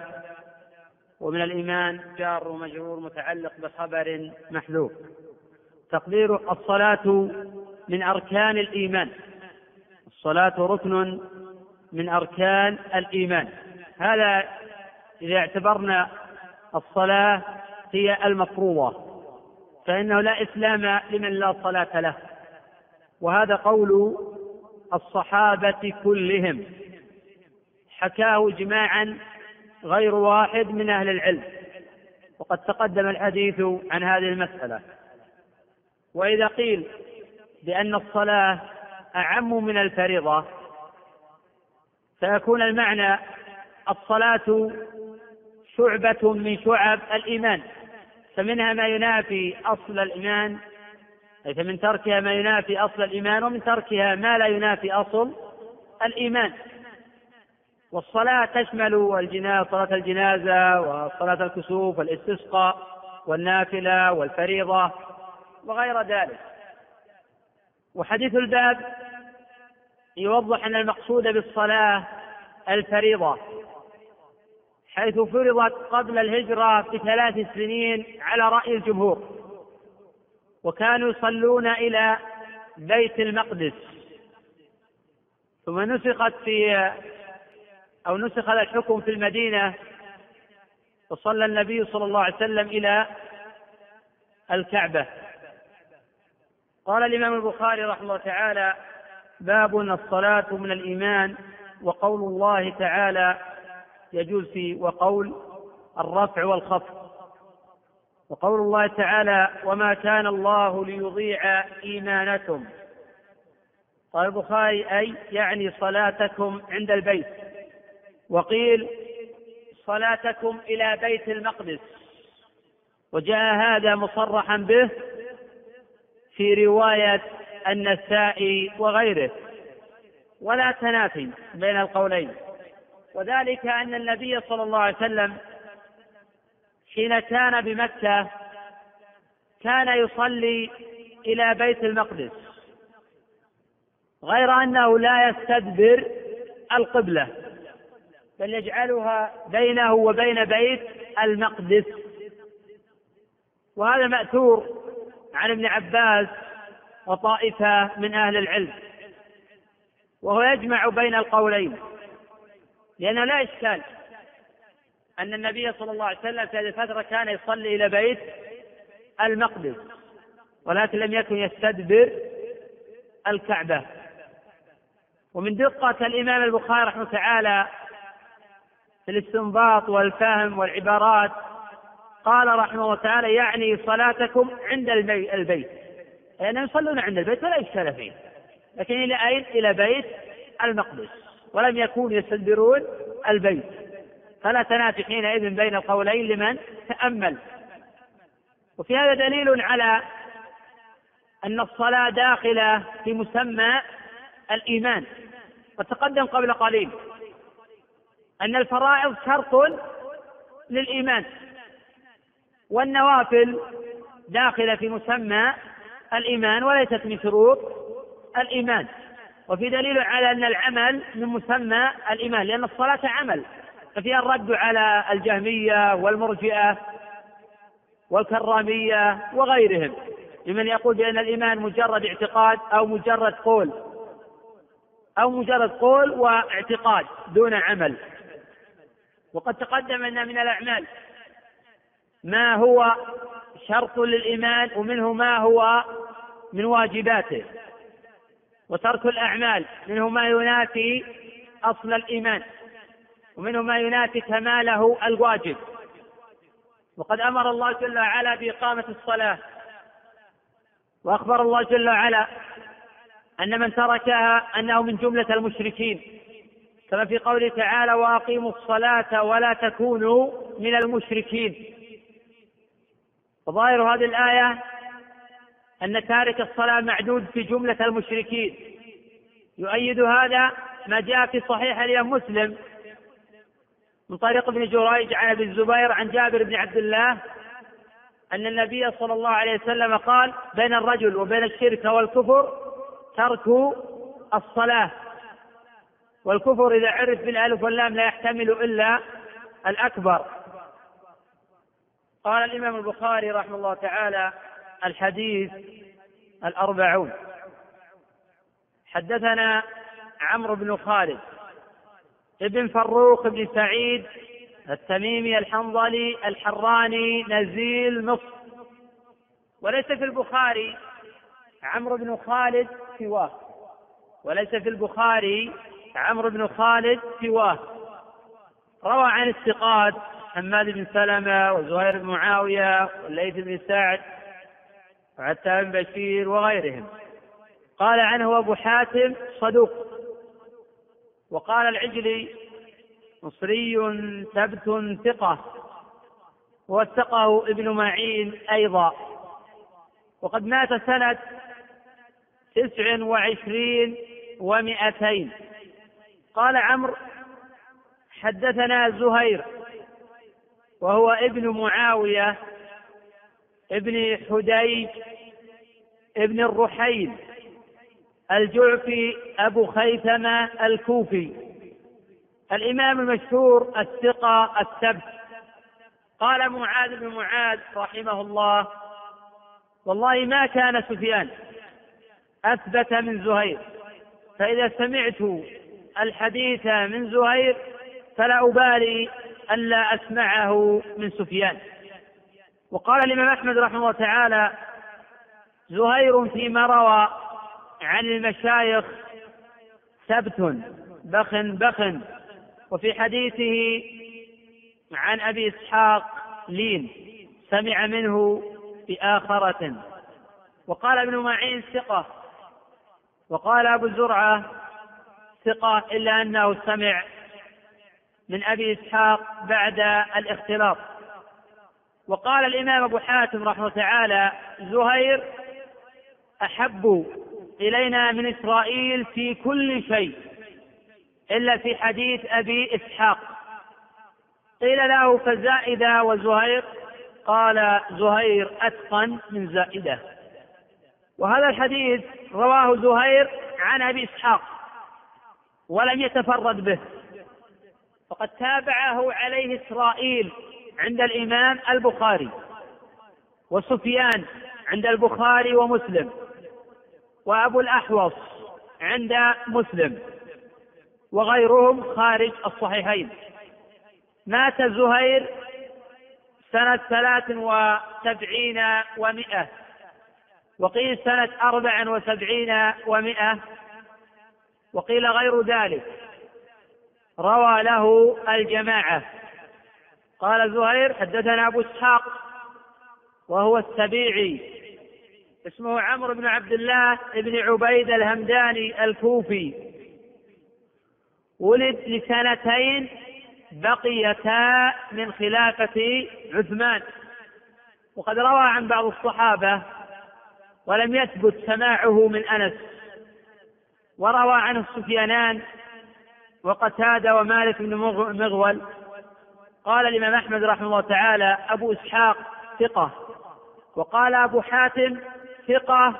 ومن الإيمان جار ومجرور متعلق بخبر محذوف. تقدير الصلاة من أركان الإيمان الصلاة ركن من أركان الإيمان. هذا إذا اعتبرنا الصلاة هي المفروضة فإنه لا إسلام لمن لا صلاة له. وهذا قول الصحابة كلهم. حكاه جماعا غير واحد من أهل العلم. وقد تقدم الحديث عن هذه المسألة. وإذا قيل بأن الصلاة أعم من الفريضة. فيكون المعنى الصلاة شعبة من شعب الإيمان. فمنها ما ينافي أصل الإيمان أي فمن تركها ما ينافي أصل الإيمان ومن تركها ما لا ينافي أصل الإيمان. والصلاة تشمل الجنازة صلاة الجنازة وصلاة الكسوف والاستسقاء والنافلة والفريضة وغير ذلك. وحديث الباب يوضح أن المقصود بالصلاة الفريضة حيث فرضت قبل الهجرة بثلاث سنين على رأي الجمهور وكانوا يصلون إلى بيت المقدس. ثم نسخت في أو نسخ الحكم في المدينة وصلى النبي صلى الله عليه وسلم إلى الكعبة. قال الإمام البخاري رحمه الله تعالى باب الصلاة من الإيمان وقول الله تعالى يجوز في وقول الرفع والخفض. وقول الله تعالى وما كان الله ليضيع إيمانكم. قال البخاري أي يعني صلاتكم عند البيت. وقيل صلاتكم إلى بيت المقدس. وجاء هذا مصرحا به في رواية النسائي وغيره. ولا تنافي بين القولين. وذلك أن النبي صلى الله عليه وسلم حين كان بمكة كان يصلي إلى بيت المقدس. غير أنه لا يستدبر القبلة بل يجعلها بينه وبين بيت المقدس. وهذا مأثور عن ابن عباس وطائفة من أهل العلم وهو يجمع بين القولين لأنه لا إشكال أن النبي صلى الله عليه وسلم في هذه الفترة كان يصلي إلى بيت المقدس ولكن لم يكن يستدبر الكعبة. ومن دقة الإمام البخاري رحمه تعالى في الاستنباط والفهم والعبارات قال رحمه الله تعالى يعني صلاتكم عند البيت. لأنهم يصلون عند البيت ولا إشكال فيه. لكن إلى أين؟ إلى بيت المقدس. ولم يكونوا يستدبرون البيت. فلا تنافي حينئذ بين القولين لمن تأمل. وفي هذا دليل على أن الصلاة داخلة في مسمى الإيمان. وتقدم قبل قليل أن الفرائض شرط للإيمان. والنوافل داخلة في مسمى الإيمان وليست من شروط الإيمان. وفي دليل على أن العمل من مسمى الإيمان لأن الصلاة عمل. ففيها الرد على الجهمية والمرجئة والكرامية وغيرهم. لمن يقول بأن الإيمان مجرد اعتقاد أو مجرد قول. أو مجرد قول واعتقاد دون عمل. وقد تقدم أن من الأعمال ما هو شرط للإيمان ومنه ما هو من واجباته. وترك الأعمال منه ما ينافي أصل الإيمان ومنه ما ينافي كماله الواجب. وقد أمر الله جل وعلا بإقامة الصلاة وأخبر الله جل وعلا أن من تركها أنه من جملة المشركين. كما في قوله تعالى وأقيموا الصلاة ولا تكونوا من المشركين وظاهر هذه الآية أن تارك الصلاة معدود في جملة المشركين. يؤيد هذا ما جاء في صحيح الإمام مسلم من طريق ابن جريج عن أبي الزبير عن جابر بن عبد الله أن النبي صلى الله عليه وسلم قال بين الرجل وبين الشرك والكفر ترك الصلاة. والكفر إذا عرف بالألف واللام لا يحتمل إلا الأكبر. قال الإمام البخاري رحمه الله تعالى الحديث الأربعون. حدثنا عمرو بن خالد ابن فروخ بن سعيد التميمي الحنظلي الحراني نزيل مصر. وليس في البخاري عمرو بن خالد سواه. وليس في البخاري عمرو بن خالد سواه. روى عن الثقات حماد بن سلمة وزهير بن معاوية والليث بن سعد وعتاب بن بشير وغيرهم. قال عنه أبو حاتم صدوق. وقال العجلي مصري ثبت ثقة. ووثقه ابن معين أيضا. وقد مات سنة تسع وعشرين ومائتين قال عمرو حدثنا زهير وهو ابن معاوية ابن حديج ابن الرحيل الجعفي أبو خيثمة الكوفي. الإمام المشهور الثقة السبت. قال معاذ بن معاذ رحمه الله والله ما كان سفيان أثبت من زهير فإذا سمعت الحديث من زهير فلا أبالي ألا أسمعه من سفيان. وقال الإمام أحمد رحمه الله تعالى زهير فيما روى عن المشايخ ثبت بخ بخ وفي حديثه عن أبي إسحاق لين سمع منه بآخرة. وقال ابن معين ثقة. وقال أبو زرعة ثقة إلا أنه سمع من أبي إسحاق بعد الاختلاط. وقال الإمام أبو حاتم رحمه تعالى زهير أحب إلينا من إسرائيل في كل شيء إلا في حديث أبي إسحاق. قيل له فزائدة وزهير؟ قال زهير أتقن من زائدة. وهذا الحديث رواه زهير عن أبي إسحاق ولم يتفرد به. فقد تابعه عليه إسرائيل عند الإمام البخاري وسفيان عند البخاري ومسلم وأبو الأحوص عند مسلم وغيرهم خارج الصحيحين. مات زهير سنة ثلاث وسبعين ومائة وقيل سنة أربع وسبعين ومائة وقيل غير ذلك. روى له الجماعة. قال زهير حدثنا أبو إسحاق وهو السبيعي اسمه عمرو بن عبد الله بن عبيد الهمداني الكوفي. ولد لسنتين بقيتا من خلافة عثمان. وقد روى عن بعض الصحابة ولم يثبت سماعه من أنس. وروى عنه السفيانان وقتادة ومالك بن مغول. قال الإمام أحمد رحمه الله تعالى أبو إسحاق ثقة. وقال أبو حاتم ثقة.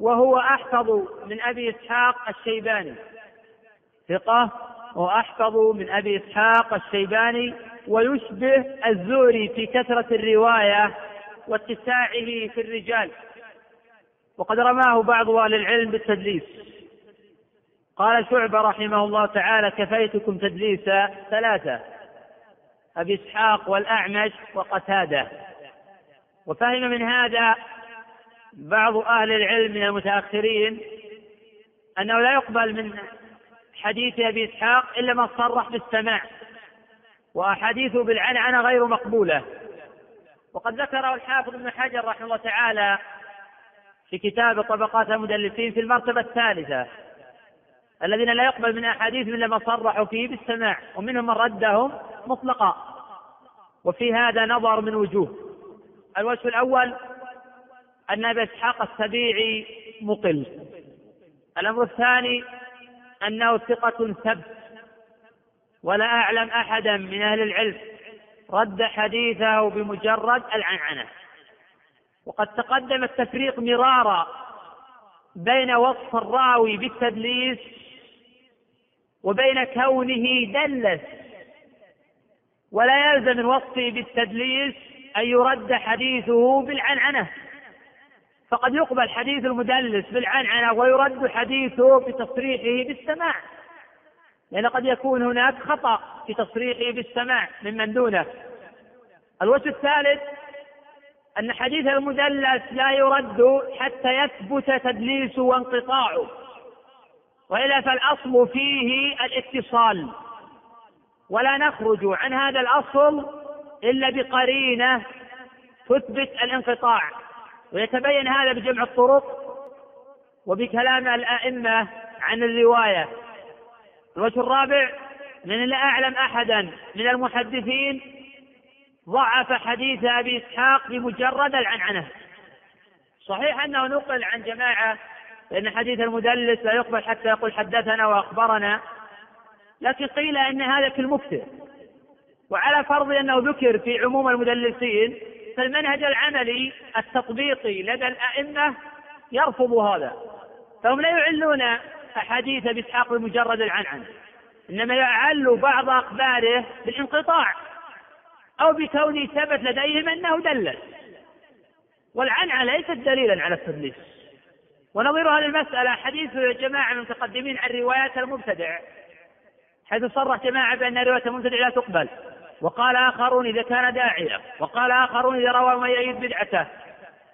وهو أحفظ من أبي إسحاق الشيباني. ثقة. وأحفظ من أبي إسحاق الشيباني. ويشبه الزوري في كثرة الرواية واتساعه في الرجال. وقد رماه بعض أهل العلم بالتدليس. قال شعبة رحمه الله تعالى كفيتكم تدليسا ثلاثة أبي إسحاق والأعمش وقتادة. وفهم من هذا بعض أهل العلم من المتأخرين أنه لا يقبل من حديث أبي إسحاق إلا من صرح بالسماع وأحاديثه بالعنعنة غير مقبولة. وقد ذكره الحافظ ابن حجر رحمه الله تعالى في كتاب طبقات المدلسين في المرتبة الثالثة. الذين لا يقبل من أحاديث إلا ما صرحوا فيه بالسماع ومنهم من ردهم مطلقا. وفي هذا نظر من وجوه. الوجه الأول أن أبي إسحاق السبيعي مقل. الأمر الثاني أنه ثقة ثبت. ولا أعلم أحدا من أهل العلم رد حديثه بمجرد العنعنة. وقد تقدم التفريق مرارا بين وصف الراوي بالتدليس وبين كونه دلس. ولا يلزم من وصفه بالتدليس أن يرد حديثه بالعنعنة. فقد يقبل حديث المدلس بالعنعنة ويرد حديثه بتصريحه بالسماع. لأن قد يكون هناك خطأ في تصريحه بالسماع ممن دونه. الوجه الثالث أن حديث المدلس لا يرد حتى يثبت تدليسه وانقطاعه. وإلا فالأصل فيه الاتصال. ولا نخرج عن هذا الأصل إلا بقرينة تثبت الانقطاع ويتبين هذا بجمع الطرق وبكلام الأئمة عن الرواية. الوجه الرابع من لا أعلم أحدا من المحدثين ضعف حديث أبي إسحاق بمجرد العنعنة. صحيح أنه نقل عن جماعة لأن حديث المدلس لا يقبل حتى يقول حدثنا وأخبرنا. لكن قيل أن هذا في المكثر وعلى فرض أنه ذكر في عموم المدلسين فالمنهج العملي التطبيقي لدى الأئمة يرفض هذا. فهم لا يعلون أحاديث بإسحاق بمجرد العنعن. إنما يعل بعض أخباره بالانقطاع أو بكونه ثبت لديهم أنه دلس. والعنعن ليست دليلا على التدليس. ونظير هذه المسألة حديث جماعة من المتقدمين عن روايات المبتدع حيث صرح جماعة بأن رواية المبتدع لا تقبل. وقال آخرون إذا كان داعية وقال آخرون إذا روى ما يعيد بدعته.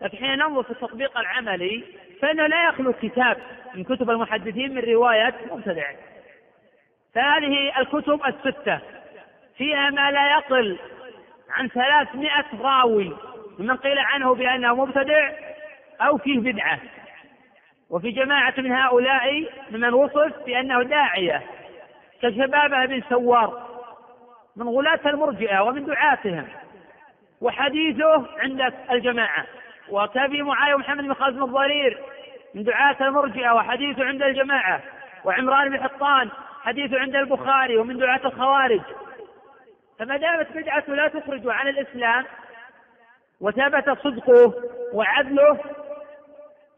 لكن حين ننظر في التطبيق العملي فإنه لا يخلو كتاب من كتب المحدثين من رواية مبتدع فهذه الكتب الستة فيها ما لا يقل عن ثلاثمائة راوي ممن قيل عنه بأنه مبتدع أو فيه بدعة. وفي جماعة من هؤلاء ممن وصف بأنه داعية كشبابه بن سوار من غلاة المرجئة ومن دعاتهم وحديثه عند الجماعة. وكابي معاوية ومحمد بن بن الضرير من دعاة المرجئة وحديثه عند الجماعة. وعمران بن حطان حديثه عند البخاري ومن دعاة الخوارج. فما دامت بدعته لا تخرج عن الإسلام وثبت صدقه وعدله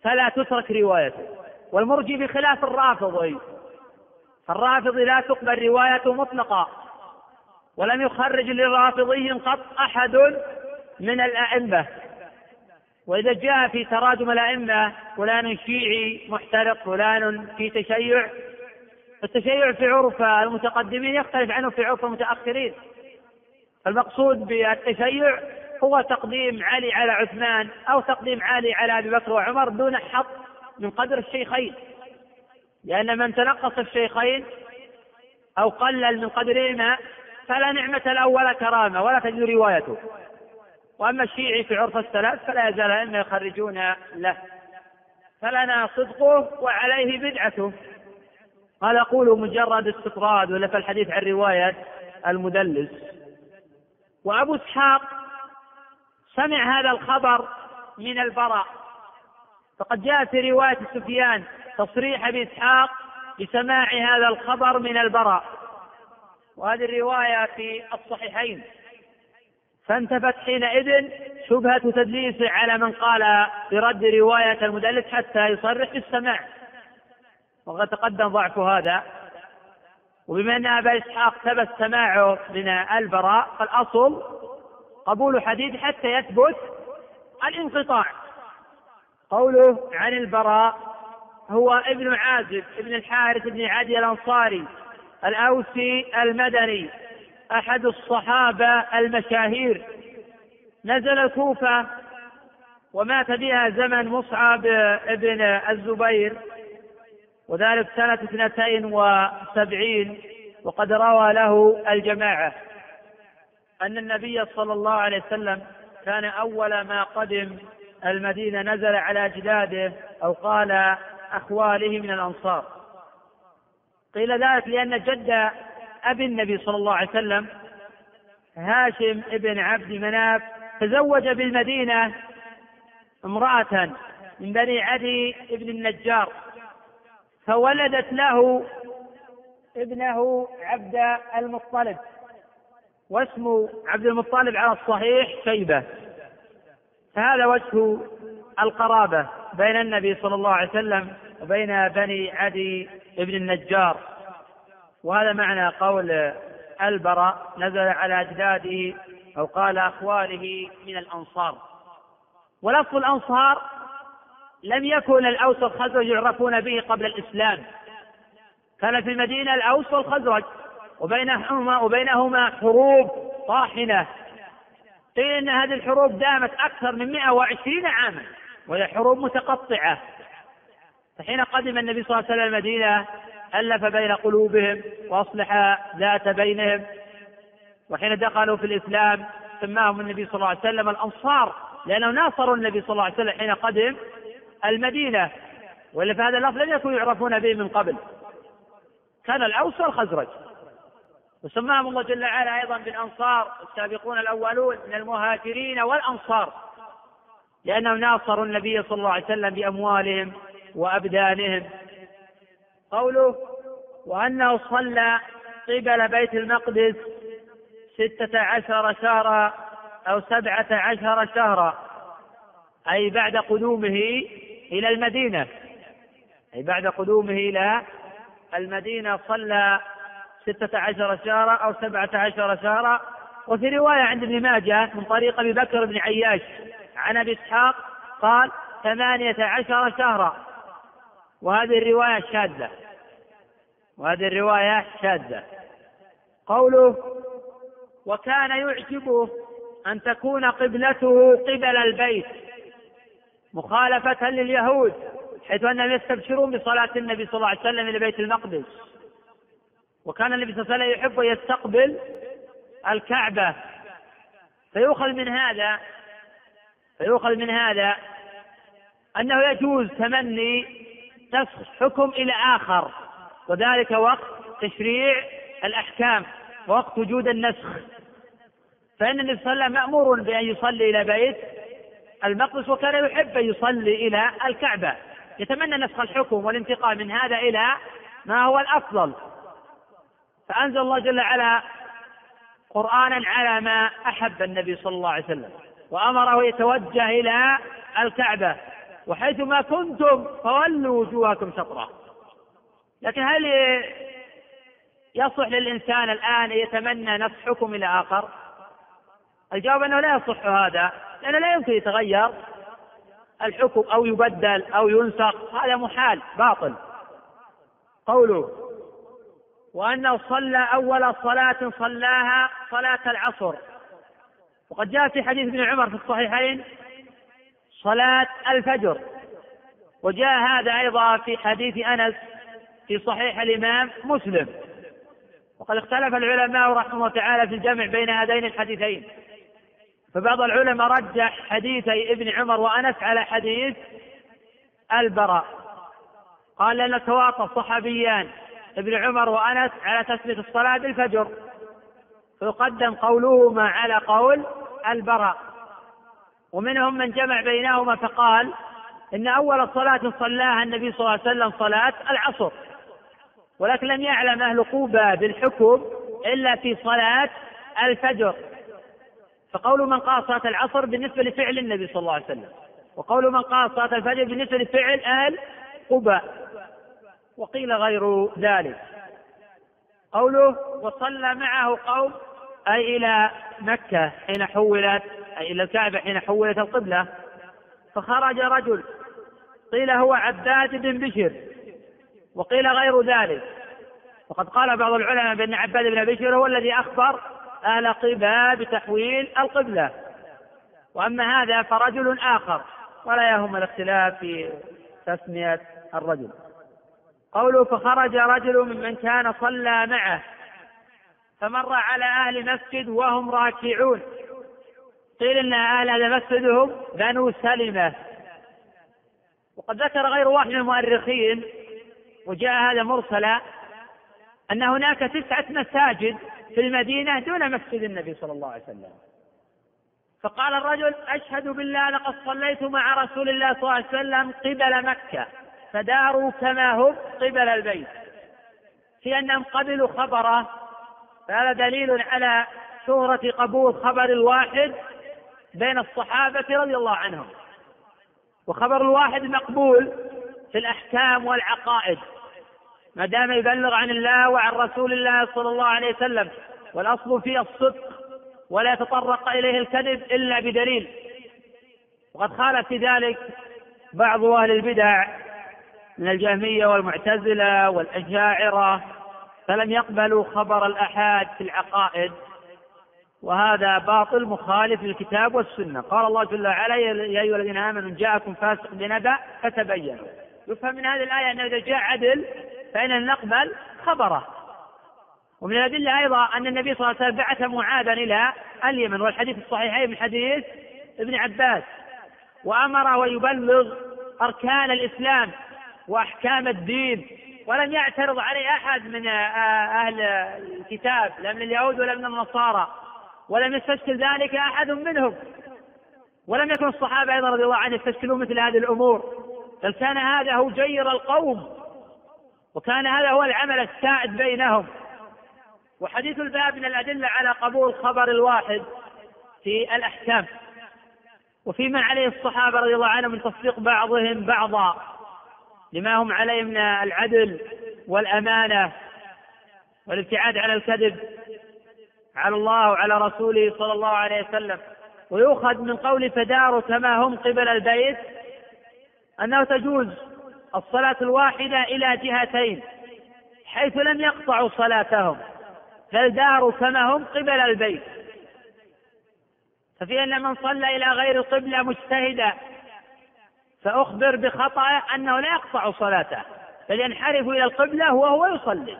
فلا تترك روايته. والمرجي بخلاف الرافضي فالرافضي لا تقبل روايته مطلقا. ولم يخرج للرافضي قط أحد من الأئمة. وإذا جاء في تراجم الأئمة فلان شيعي محترق فلان في تشيع. التشيع في عرف المتقدمين يختلف عنه في عرف المتأخرين. المقصود بالتشيع هو تقديم علي على عثمان أو تقديم علي على أبي بكر وعمر دون حط من قدر الشيخين. لأن من تنقص الشيخين أو قلل من قدرهما فلا نعمة الأول كرامة ولا تجد روايته. وأما الشيعي في عرف السلف فلا يزال الأئمة يخرجون له. فلنا صدقه وعليه بدعته. قال أقول مجرد استطراد ولا الحديث عن رواية المدلس. وأبو إسحاق سمع هذا الخبر من البراء. فقد جاء في رواية سفيان تصريح أبي إسحاق بسماع هذا الخبر من البراء. وهذه الرواية في الصحيحين. فانتفت حينئذ شبهة تدليس على من قال برد رواية المدلس حتى يصرح بالسماع. وقد تقدم ضعف هذا. وبما أن أبا إسحاق ثبت سماعه من البراء فالأصل قبول حديث حتى يثبت الانقطاع. قوله عن البراء هو ابن عازب ابن الحارث بن عدي الأنصاري الأوسي المدني أحد الصحابة المشاهير. نزل الكوفة ومات بها زمن مصعب بن الزبير وذلك سنة اثنتين وسبعين وقد روى له الجماعة. أن النبي صلى الله عليه وسلم كان أول ما قدم المدينة نزل على أجداده أو قال أخواله من الأنصار. قيل ذلك لأن جد أبي النبي صلى الله عليه وسلم هاشم ابن عبد مناف تزوج بالمدينة امرأة من بني عدي ابن النجار فولدت له ابنه عبد المطلب. واسم عبد المطلب على الصحيح شيبة. فهذا وجه القرابة بين النبي صلى الله عليه وسلم وبين بني عدي ابن النجار. وهذا معنى قول البراء نزل على أجداده أو قال أخواله من الأنصار. ولفظ الأنصار لم يكن الأوس والخزرج يعرفون به قبل الإسلام. كان في المدينة الأوس والخزرج. وبينهما وبينهما حروب طاحنة. قيل إن هذه الحروب دامت أكثر من 120 عاما وهي حروب متقطعة. فحين قدم النبي صلى الله عليه وسلم المدينة ألف بين قلوبهم وأصلح ذات بينهم. وحين دخلوا في الإسلام سماهم النبي صلى الله عليه وسلم الأنصار لأنهم ناصروا النبي صلى الله عليه وسلم حين قدم المدينة. وإلا فهذا اللفظ لم يكونوا يعرفون به من قبل. كان الأوس والخزرج. وسماهم الله جل وعلا أيضا بالأنصار السابقون الأولون من المهاجرين والأنصار. لأنهم ناصروا النبي صلى الله عليه وسلم بأموالهم وأبدانهم. قوله وأنه صلى قبل بيت المقدس ستة عشر شهرا أو سبعة عشر شهرا أي بعد قدومه إلى المدينة. أي بعد قدومه إلى المدينة صلى ستة عشر شهرا أو سبعة عشر شهرا وفي رواية عند ابن ماجه من طريق أبي بكر بن عياش. عن أبي إسحاق قال ثمانية عشر شهرا وهذه الرواية شاذة. وهذه الرواية شاذة. قوله وكان يعجبه أن تكون قبلته قبل البيت مخالفة لليهود حيث أنهم يستبشرون بصلاة النبي صلى الله عليه وسلم إلى بيت المقدس. وكان النبي صلى الله عليه وسلم يحب يستقبل الكعبة. فيؤخذ من هذا فيؤخذ من هذا أنه يجوز تمني نسخ حكم إلى آخر وذلك وقت تشريع الأحكام ووقت وجود النسخ. فإن النبي صلى الله عليه وسلم مأمور بأن يصلي إلى بيت المقدس وكان يحب أن يصلي إلى الكعبة. يتمنى نسخ الحكم والانتقال من هذا إلى ما هو الأفضل. فأنزل الله جل وعلا قرآنا على ما أحب النبي صلى الله عليه وسلم وأمره يتوجه إلى الكعبة وحيثما كنتم فولوا وجوهكم شطرة. لكن هل يصح للإنسان الآن أن يتمنى نفس حكم إلى آخر؟ الجواب أنه لا يصح هذا لأنه لا يمكن يتغير الحكم أو يبدل أو ينسخ هذا محال باطل. قوله وأنه صلى أول صلاة صلاها صلاة العصر. وقد جاء في حديث ابن عمر في الصحيحين صلاة الفجر. وجاء هذا أيضا في حديث أنس في صحيح الإمام مسلم. وقد اختلف العلماء رحمه الله تعالى في الجمع بين هذين الحديثين. فبعض العلماء رجح حديثي ابن عمر وأنس على حديث البراء. قال لأن تواطى الصحابيان ابن عمر وأنس على تسمية الصلاة بالفجر. فيقدم قولهما على قول البراء. ومنهم من جمع بينهما فقال إن أول صلاة صلاها النبي صلى الله عليه وسلم صلاة العصر. ولكن لم يعلم أهل قوبى بالحكم إلا في صلاة الفجر. فقول من قال صلاة العصر بالنسبة لفعل النبي صلى الله عليه وسلم. وقول من قال صلاة الفجر بالنسبة لفعل أهل قبى وقيل غير ذلك. قوله وصلى معه قوم أي إلى مكة حين حولت أي إلى الكعبة حين حولت القبلة فخرج رجل قيل هو عباد بن بشر وقيل غير ذلك. وقد قال بعض العلماء بأن عباد بن بشر هو الذي أخبر أهل قباء بتحويل القبلة. وأما هذا فرجل آخر ولا يهم الاختلاف في تسمية الرجل. قوله فخرج رجل ممن كان صلى معه فمر على أهل مسجد وهم راكعون. قيل إن أهل هذا مسجدهم بنو سلمة. وقد ذكر غير واحد من المؤرخين وجاء هذا مرسلا أن هناك تسعة مساجد في المدينة دون مسجد النبي صلى الله عليه وسلم. فقال الرجل أشهد بالله لقد صليت مع رسول الله صلى الله عليه وسلم قبل مكة. فداروا كما هم قبل البيت. في أنهم قبلوا خبره فهذا دليل على شهرة قبول خبر الواحد بين الصحابة رضي الله عنهم. وخبر الواحد مقبول في الأحكام والعقائد ما دام يبلغ عن الله وعن رسول الله صلى الله عليه وسلم والأصل فيه الصدق ولا يتطرق إليه الكذب إلا بدليل. وقد خالف في ذلك بعض أهل البدع من الجهمية والمعتزلة والأشاعرة فلم يقبلوا خبر الآحاد في العقائد. وهذا باطل مخالف للكتاب والسنة. قال الله جل وعلا يا أيها الذين آمنوا جاءكم فاسق بنبأ فتبينوا. يفهم من هذه الآية أنه إذا جاء عدل فإننا نقبل خبره. ومن الأدلة أيضا أن النبي صلى الله عليه وسلم بعث معاذا إلى اليمن والحديث الصحيحين من حديث ابن عباس. وأمر ويبلغ أركان الإسلام وأحكام الدين ولم يعترض عليه أحد من أهل الكتاب لا من اليهود ولا من النصارى ولم يستشكل ذلك أحد منهم. ولم يكن الصحابة أيضا رضي الله عنهم يستشكلون مثل هذه الأمور. بل كان هذا هو جير القوم وكان هذا هو العمل السائد بينهم. وحديث الباب من الأدلة على قبول خبر الواحد في الأحكام. وفيما عليه الصحابة رضي الله عنهم من تصديق بعضهم بعضا. لما هم عليه من العدل والأمانة والابتعاد عن الكذب على الله وعلى رسوله صلى الله عليه وسلم. ويؤخذ من قول فداروا كما هم قبل البيت أنه تجوز الصلاة الواحدة إلى جهتين حيث لم يقطعوا صلاتهم بل داروا كما هم قبل البيت. ففي أن من صلى إلى غير القبلة مجتهدا فأخبر بخطأه أنه لا يقطع صلاته بل ينحرف إلى القبلة وهو يصلي.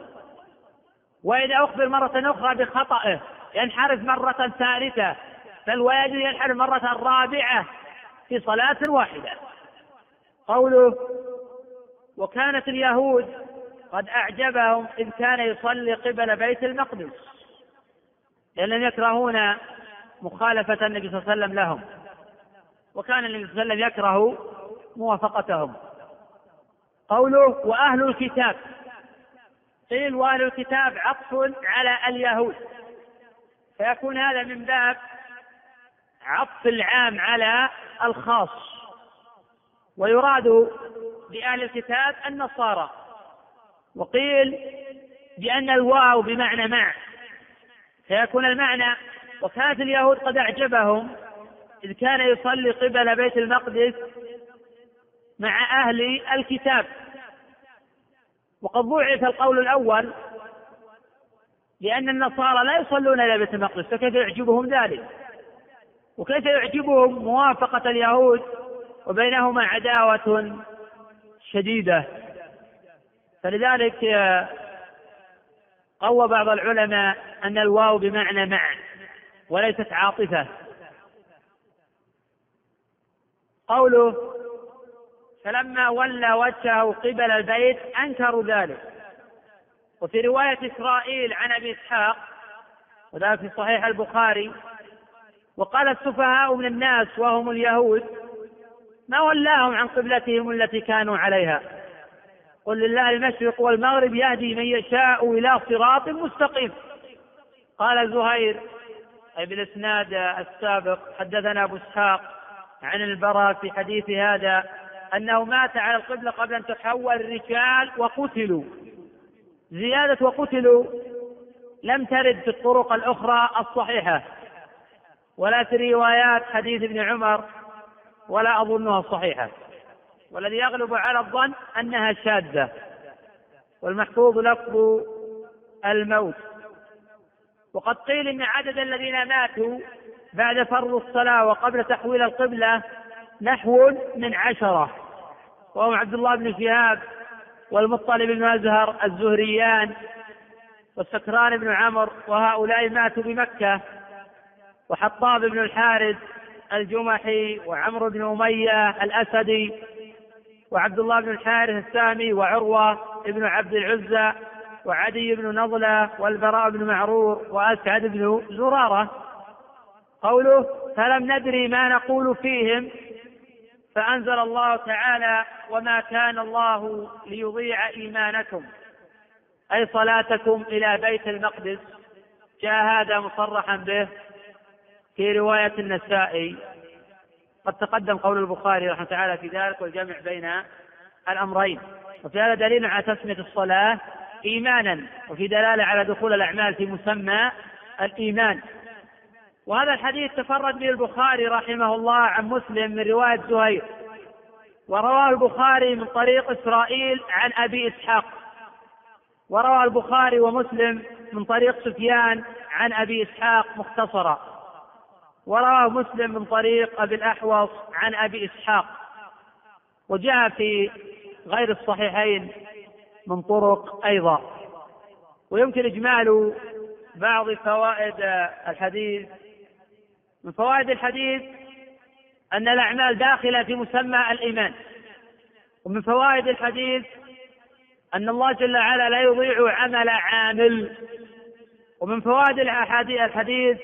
وإذا أخبر مرة أخرى بخطأه ينحرف مرة ثالثة بل ويجب ينحرف مرة رابعة في صلاة واحدة. قوله وكانت اليهود قد أعجبهم إذ كان يصلي قبل بيت المقدس لأنهم يكرهون مخالفة النبي صلى الله عليه وسلم لهم. وكان النبي صلى الله عليه وسلم يكره موافقتهم. قوله وأهل الكتاب. قيل وأهل الكتاب عطف على اليهود. فيكون هذا من باب عطف العام على الخاص. ويراد بأهل الكتاب النصارى. وقيل بأن الواو بمعنى مع. فيكون المعنى وكانت اليهود قد أعجبهم إذ كان يصلي قبل بيت المقدس مع أهل الكتاب. وقد ضعف القول الأول لأن النصارى لا يصلون إلى بيت المقدس فكيف يعجبهم ذلك؟ وكيف يعجبهم موافقة اليهود؟ وبينهما عداوة شديدة. فلذلك قوى بعض العلماء أن الواو بمعنى مع وليست عاطفة. قوله فلما ولى وجهه قبل البيت أنكروا ذلك. وفي رواية إسرائيل عن أبي إسحاق وذلك في صحيح البخاري وقال السفهاء من الناس وهم اليهود ما ولاهم عن قبلتهم التي كانوا عليها. قل لله المشرق والمغرب يهدي من يشاء إلى صراط مستقيم. قال زهير أي بالإسناد السابق حدثنا أبو إسحاق عن البراء في حديث هذا أنه مات على القبلة قبل أن تحول الرجال وقتلوا. زيادة وقتلوا لم ترد في الطرق الأخرى الصحيحة. ولا في روايات حديث ابن عمر ولا أظنها صحيحة. والذي يغلب على الظن أنها شاذة. والمحفوظ لفظ الموت. وقد قيل إن عدد الذين ماتوا بعد فرض الصلاة وقبل تحويل القبلة نحو من عشرة. وهم عبد الله بن شهاب والمطلب بن أزهر الزهريان والسكران بن عمرو وهؤلاء ماتوا بمكة. وحطاب بن الحارث الجمحي وعمرو بن أمية الأسدي وعبد الله بن الحارث السامي وعروة بن عبد العزى وعدي بن نضلة والبراء بن معرور وأسعد بن زرارة. قوله فلم ندري ما نقول فيهم فأنزل الله تعالى وما كان الله ليضيع إيمانكم. أي صلاتكم إلى بيت المقدس. جاء هذا مصرحا به في رواية النسائي. قد تقدم قول البخاري رحمه تعالى في ذلك والجمع بين الأمرين. وفي هذا دليل على تسمية الصلاة إيمانا وفي دلالة على دخول الأعمال في مسمى الإيمان. وهذا الحديث تفرد به البخاري رحمه الله عن مسلم من رواية زهير ورواه البخاري من طريق إسرائيل عن أبي إسحاق وروى البخاري ومسلم من طريق سفيان عن أبي إسحاق مختصرا ورواه مسلم من طريق أبي الأحوص عن أبي إسحاق وجاء في غير الصحيحين من طرق أيضا. ويمكن إجمال بعض فوائد الحديث من فوائد الحديث أن الأعمال داخلة في مسمى الإيمان. ومن فوائد الحديث أن الله جل وعلا لا يضيع عمل عامل. ومن فوائد الحديث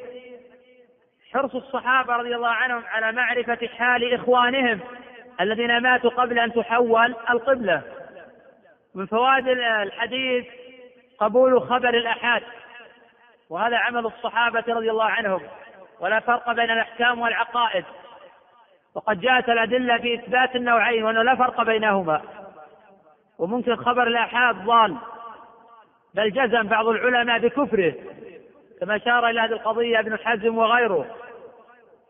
حرص الصحابة رضي الله عنهم على معرفة حال إخوانهم الذين ماتوا قبل أن تحول القبلة. من فوائد الحديث قبول خبر الأحاد. وهذا عمل الصحابة رضي الله عنهم. ولا فرق بين الأحكام والعقائد. وقد جاءت الأدلة في إثبات النوعين وأنه لا فرق بينهما. وممكن خبر الآحاد ضال. بل جزم بعض العلماء بكفره كما أشار إلى هذه القضية ابن حزم وغيره.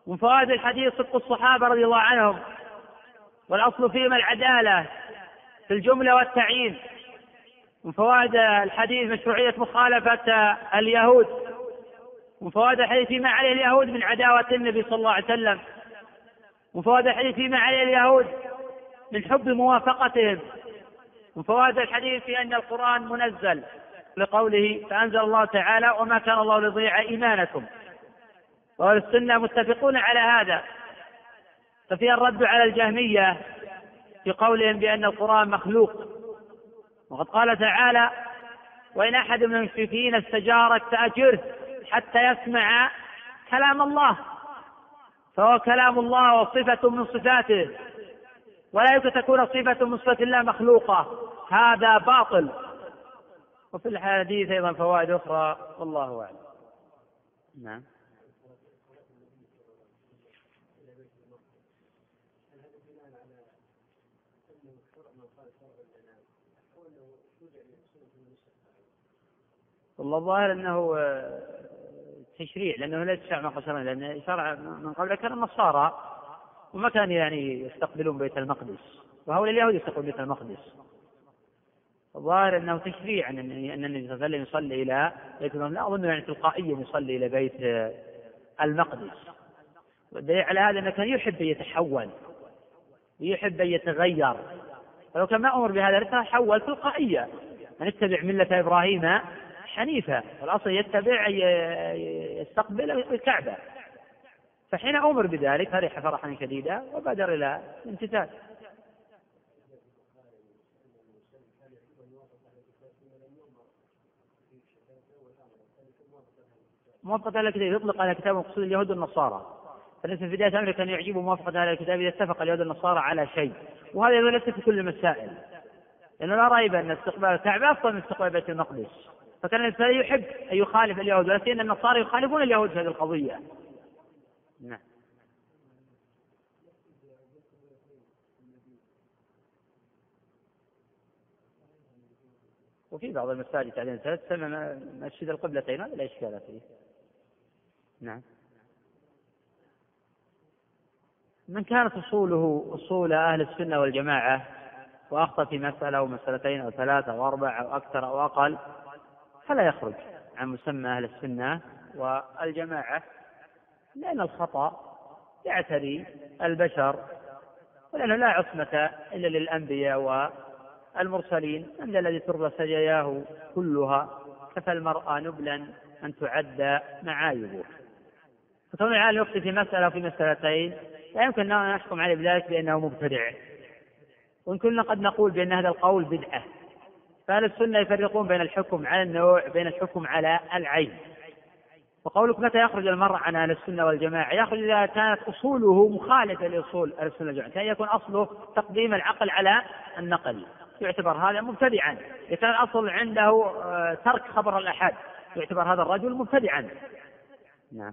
من فوائد الحديث صدق الصحابة رضي الله عنهم. والأصل فيهما العدالة في الجملة والتعيين. من فوائد الحديث مشروعية مخالفة اليهود. من فوائد الحديث فيما عليه اليهود من عداوة النبي صلى الله عليه وسلم. من فوائد الحديث فيما عليه اليهود من حب موافقتهم. من فوائد الحديث في أن القرآن منزل لقوله فأنزل الله تعالى وما كان الله ليضيع إيمانكم. وأهل السنة متفقون على هذا. ففيها الرد على الجهمية في قولهم بأن القرآن مخلوق. وقد قال تعالى وإن أحد من المشركين استجارك فأجره. حتى يسمع كلام الله. فهو كلام الله وصفة من صفاته. ولا يمكن تكون صفة من صفة الله مخلوقة. هذا باطل. وفي الحديث أيضا فوائد أخرى. والله أعلم. نعم. والله الظاهر أنه آه، تشريع لأنه ليس شرع ما لأن شرع من قبل كان النصارى وما كانوا يعني يستقبلون بيت المقدس وهؤلاء اليهود يستقبلون بيت المقدس. الظاهر أنه تشريع أن النبي صلى الله عليه وسلم يصلي إلى بيت لا أظن يعني تلقائيا يصلي إلى بيت المقدس. والدليل على هذا أنه كان يحب أن يتحول ويحب أن يتغير. فلو كان ما أمر بهذا لتحول تلقائيا. ان اتبع ملة إبراهيم حنيفة والأصل يتبع يستقبل الكعبة. فحين أمر بذلك فرح فرحا شديدا وبادر إلى الامتثال. موافقة أهل الكتاب يطلق على كتاب مقصود اليهود والنصارى. فليس في بداية أمره كان يعجب موافقة أهل الكتاب إذا اتفق اليهود والنصارى على شيء. وهذا ليس في كل المسائل. لأنه لا ريب أن استقبال الكعبة أفضل من استقبال بيت المقدس. فكان الإنسان يحب أن يخالف اليهود سيما النصارى يخالفون اليهود في هذه القضية. نعم. وفي بعض المساجد تعليم ثلاث تسمى مسجد القبلتين هذا لا إشكال فيه. نعم. من كانت أصوله أصول أهل السنة والجماعة وأخطأ في مسألة أو مسألتين أو ثلاثة أو أربع أو أكثر أو أقل فلا يخرج عن مسمى أهل السنة والجماعة لأن الخطأ يعتري البشر ولأنه لا عصمة إلا للأنبياء والمرسلين. أن الذي تربى سجاياه كلها كفى المرأة نبلا أن تعد معايبه. فكون العالم يخطئ في مسألة وفي مسألتين لا يمكن أن نحكم عليه بذلك بأنه مبتدع. وإن كنا قد نقول بأن هذا القول بدعة. فأهل السنة يفرقون بين الحكم على النوع بين الحكم على العين. وقولك متى يخرج المرء عن أهل السنة والجماعة؟ يخرج إذا كانت أصوله مخالفة لأصول أهل السنة والجماعة. كان يكون أصله تقديم العقل على النقل. يعتبر هذا مبتدعا. إذا كان الأصل عنده آه، ترك خبر الأحد يعتبر هذا الرجل مبتدعا. نعم.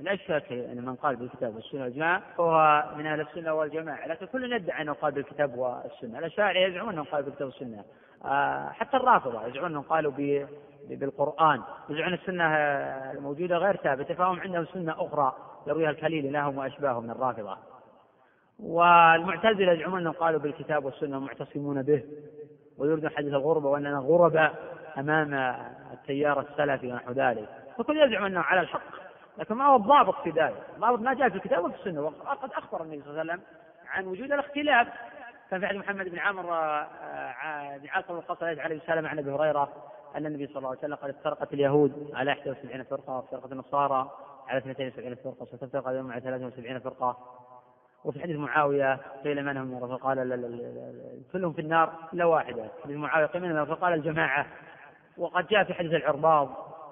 لا شك ان من قال بالكتاب والسنة والجماعة فهو من أهل السنة والجماعة، لكن كل يدعي أنه قال بالكتاب والسنة، الأشاعرة يزعمون انهم قالوا بالكتاب والسنة، آه، حتى الرافضة يزعمون أنهم قالوا بالقرآن، يزعمون السنة الموجودة غير ثابتة فهم عندهم سنة أخرى يرويها الكليل لهم وأشباههم من الرافضة. والمعتزلة يزعمون أنهم قالوا بالكتاب والسنة معتصمون به. ويردون حديث الغربة وأننا غرباء أمام التيار السلفي ونحو ذلك، فكل يزعم أنه على الحق. لكن ما هو الضابط في ذلك. الضابط ما جاء في الكتاب وفي السنة. وقد أخبر النبي صلى الله عليه وسلم عن وجود الاختلاف. كان في حديث محمد بن عمرو آه، بن عاصم القصري عليه السلام عن أبي هريرة أن النبي صلى الله عليه وسلم قد افترقت اليهود على 71 فرقة وافترقت النصارى على 72 فرقة وستفترق اليوم على 73 فرقة. وفي حديث معاوية قيل من هم؟ فقال كلهم في النار إلا واحدة. حديث معاوية قيل من فقال الجماعة. وقد جاء في حديث العرباض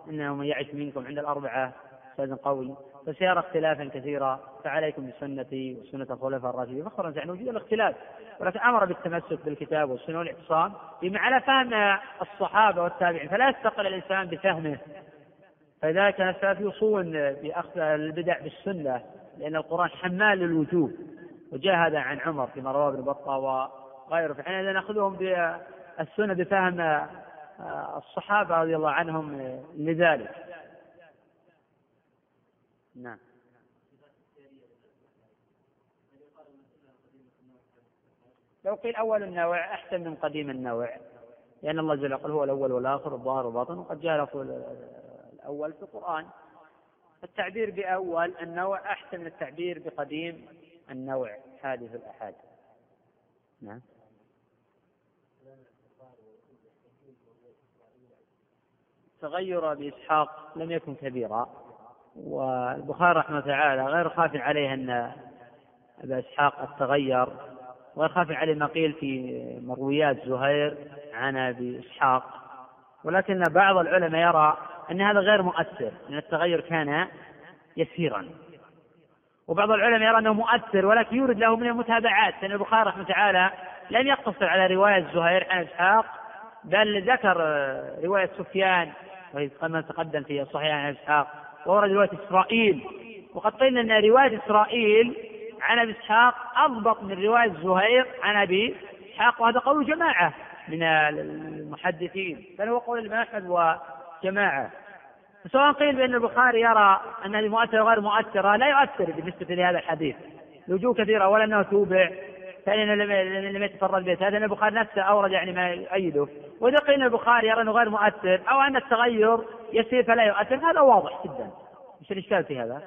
إنه من يعش منكم عند الأربعة. أستاذ قوي فسيرى اختلافا كثيرا فعليكم بسنتي وسنة الخلفاء الراشدين. فخرا عن وجود الاختلاف ولكن أمر بالتمسك بالكتاب والسنة والاعتصام بما على فهم الصحابة والتابعين فلا يستقل الإنسان بفهمه. فلذلك كان السلف يوصون بأخذ البدع بالسنة لأن القرآن حمال للوجوه وجاء هذا عن عمر في رواه ابن بطة وغيره. فحينئذ نأخذهم بالسنة بفهم الصحابة رضي الله عنهم لذلك. نعم. لو قيل أول النوع أحسن من قديم النوع لأن الله جل يقول هو الأول والآخر الظاهر والباطن وقد جاء الأول في القرآن. التعبير بأول النوع أحسن من التعبير بقديم النوع هذه في الأحاد نعم. تغير بإسحاق لم يكن كبيرا. والبخاري رحمه تعالى غير خاف عليه أن أبا إسحاق قد تغير خاف عليه ما قيل في مرويات زهير عن أبي إسحاق. ولكن بعض العلماء يرى أن هذا غير مؤثر لأن التغير كان يسيرا. وبعض العلماء يرى أنه مؤثر ولكن يورد له من المتابعات. لأن البخاري رحمه تعالى لم يقتصر على رواية زهير عن إسحاق بل ذكر رواية سفيان وهي كما تقدم في صحيح عن إسحاق. وورد رواية إسرائيل. وقد قلنا أن رواية إسرائيل عن أبي إسحاق أضبط من رواية زهير عن أبي إسحاق وهذا قول جماعة من المحدثين. بل هو قول الإمام أحمد وجماعة. سواء قيل بأن البخاري يرى أن هذه مؤثرة وغير مؤثرة لا يؤثر بالنسبة لهذا الحديث. لوجوه كثيرة أولا أنه توبع ثانيا لم يتفرد به. ثالثا البخاري نفسه أورد يعني ما يؤيده. وإذا قيل البخاري يرى أنه غير مؤثر أو أن التغير يسير فلا يؤثر هذا واضح جدا. إيش الإشكال في هذا؟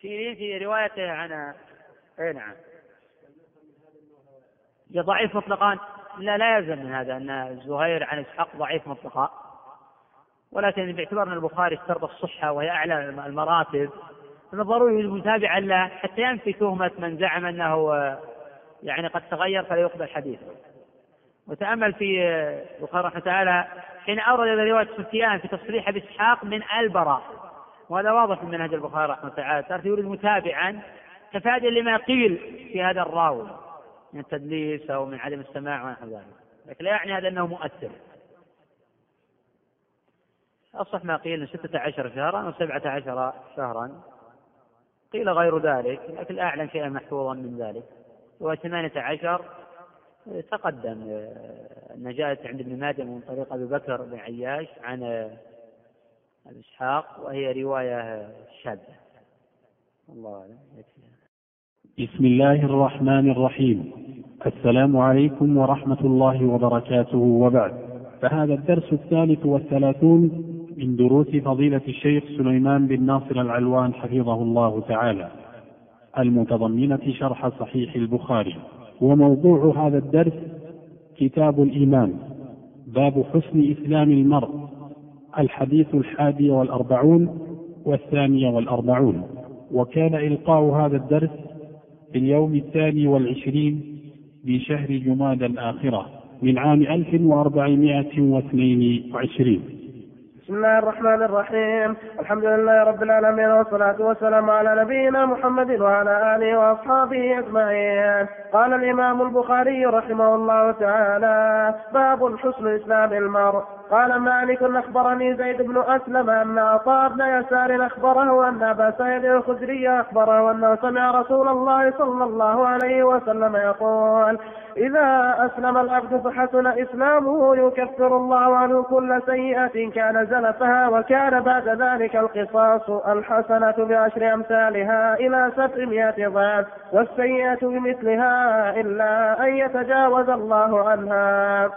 في في روايته عن اي نعم. ضعيف مطلقان لا لا يلزم من هذا أن زهير عن إسحاق ضعيف مطلقا. ولكن باعتبار أن البخاري اشترط الصحة وهي أعلى المراتب من الضروري متابعا له حتى ينفي تهمه من زعم انه يعني قد تغير فلا يقبل حديثه. وتأمل في البخاري رحمه تعالى حين أورد روايه سفيان في تصريح باسحاق من البراء. وهذا واضح من منهج البخاري رحمه تعالى. صار يريد متابعا تفاديا لما قيل في هذا الراوي من التدليس أو من عدم السماع ونحو ذلك. لكن لا يعني هذا أنه مؤثر. أصح ما قيل ستة عشر شهرا أو سبعة عشر شهرا. قيل غير ذلك لكن أعلم شيئا محفوظا من ذلك. هو ثمانية عشر تقدم أن جاءت عند ابن ماجه من طريق أبي بكر بن عياش عن إسحاق وهي رواية شاذة. الله أعلم. بسم الله الرحمن الرحيم. السلام عليكم ورحمة الله وبركاته وبعد. فهذا الدرس الثالث والثلاثون من دروس فضيلة الشيخ سليمان بن ناصر العلوان حفظه الله تعالى المتضمنة شرح صحيح البخاري. وموضوع هذا الدرس كتاب الإيمان باب حسن إسلام المرء الحديث الحادي والأربعون والثاني والأربعون. وكان إلقاء هذا الدرس في اليوم الثاني والعشرين من شهر جماد الآخرة من عام 1422 بسم الله الرحمن الرحيم. الحمد لله رب العالمين والصلاة والسلام على نبينا محمد وعلى آله وأصحابه أجمعين. قال الإمام البخاري رحمه الله تعالى باب حسن إسلام المرء. قال مالك أخبرني زيد بن أسلم أن عطاء بن يسار أخبره أن أبا سعيد الخدري أخبره أنه سمع رسول الله صلى الله عليه وسلم يقول إذا أسلم العبد فحسن إسلامه يكفر الله عنه كل سيئة كان زلفها وكان بعد ذلك القصاص الحسنة بعشر أمثالها إلى سبعمائة ضعف والسيئة بمثلها إلا أن يتجاوز الله عنها.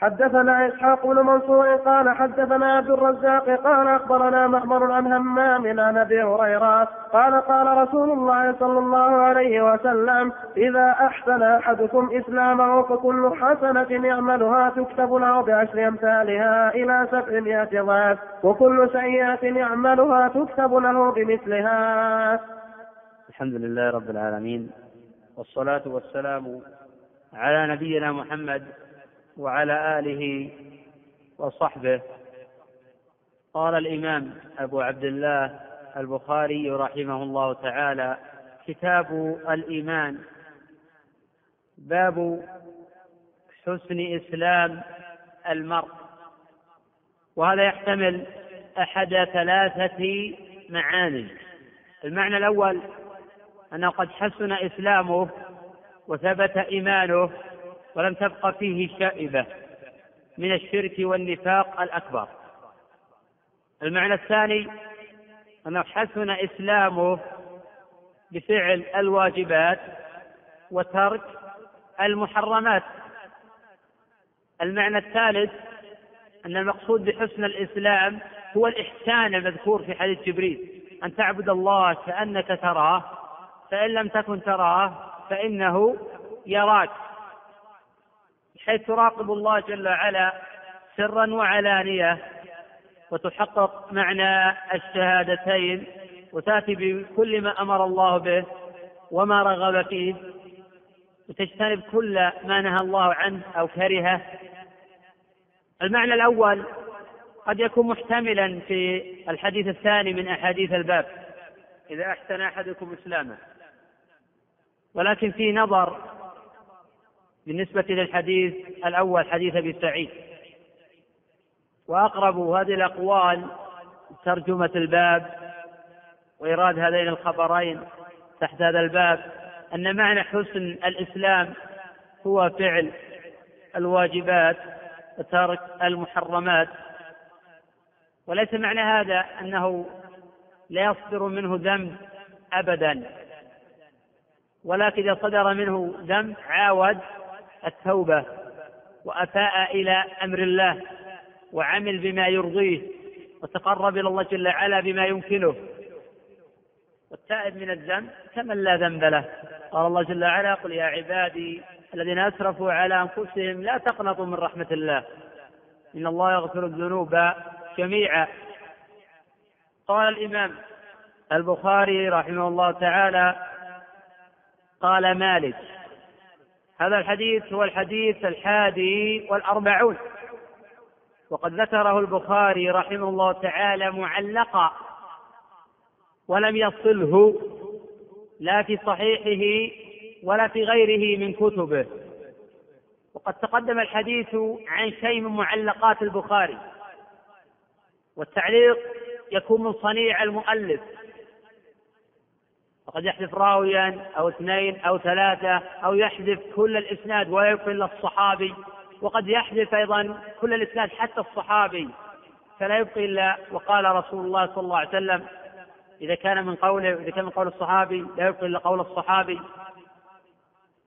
حدثنا إسحاق بن منصور قال حدثنا عبد الرزاق قال أخبرنا معمر عن همام عن أبي هريرة قال قال رسول الله صلى الله عليه وسلم إذا أحسن أحدكم إسلامه فكل حسنة يعملها تكتب له بعشر أمثالها إلى سبعمائة ضعف وكل سيئة يعملها تكتب له بمثلها. الحمد لله رب العالمين والصلاة والسلام على نبينا محمد وعلى آله وصحبه. قال الإمام أبو عبد الله البخاري رحمه الله تعالى كتاب الإيمان باب حسن إسلام المرء. وهذا يحتمل أحد ثلاثة معاني. المعنى الأول أنه قد حسن إسلامه وثبت إيمانه ولم تبق فيه شائبة من الشرك والنفاق الأكبر. المعنى الثاني أنه حسن إسلامه بفعل الواجبات وترك المحرمات. المعنى الثالث أن المقصود بحسن الإسلام هو الإحسان المذكور في حديث جبريل. أن تعبد الله كأنك تراه فإن لم تكن تراه فإنه يراك. حيث تراقب الله جل وعلا سرا وعلانية وتحقق معنى الشهادتين وتأتي بكل ما أمر الله به وما رغب فيه وتجتنب كل ما نهى الله عنه أو كرهه. المعنى الأول قد يكون محتملا في الحديث الثاني من أحاديث الباب إذا أحسن أحدكم إسلامه. ولكن في نظر بالنسبة للحديث الأول حديث أبي سعيد. وأقرب هذه الأقوال ترجمة الباب وإيراد هذين الخبرين تحت هذا الباب أن معنى حسن الإسلام هو فعل الواجبات وترك المحرمات. وليس معنى هذا أنه لا يصدر منه ذنب أبدا ولكن إذا صدر منه ذنب عاود التوبة وأفاء إلى أمر الله وعمل بما يرضيه وتقرب إلى الله جل وعلا بما يمكنه. والتائب من الذنب كمن لا ذنب له. قال الله جل وعلا قل يا عبادي الذين أسرفوا على أنفسهم لا تقنطوا من رحمة الله. إن الله يغفر الذنوب جميعا. قال الإمام البخاري رحمه الله تعالى قال مالك هذا الحديث هو الحديث الحادي والأربعون. وقد ذكره البخاري رحمه الله تعالى معلقا ولم يصله لا في صحيحه ولا في غيره من كتبه. وقد تقدم الحديث عن شيء من معلقات البخاري. والتعليق يكون من صنيع المؤلف. وقد يحذف راويا أو اثنين أو ثلاثة أو يحذف كل الإسناد ولا يبقي إلا الصحابي. وقد يحذف أيضا كل الإسناد حتى الصحابي. فلا يبقي إلا وقال رسول الله صلى الله عليه وسلم إذا كان من قوله إذا كان من قول الصحابي لا يبقي إلا قول الصحابي.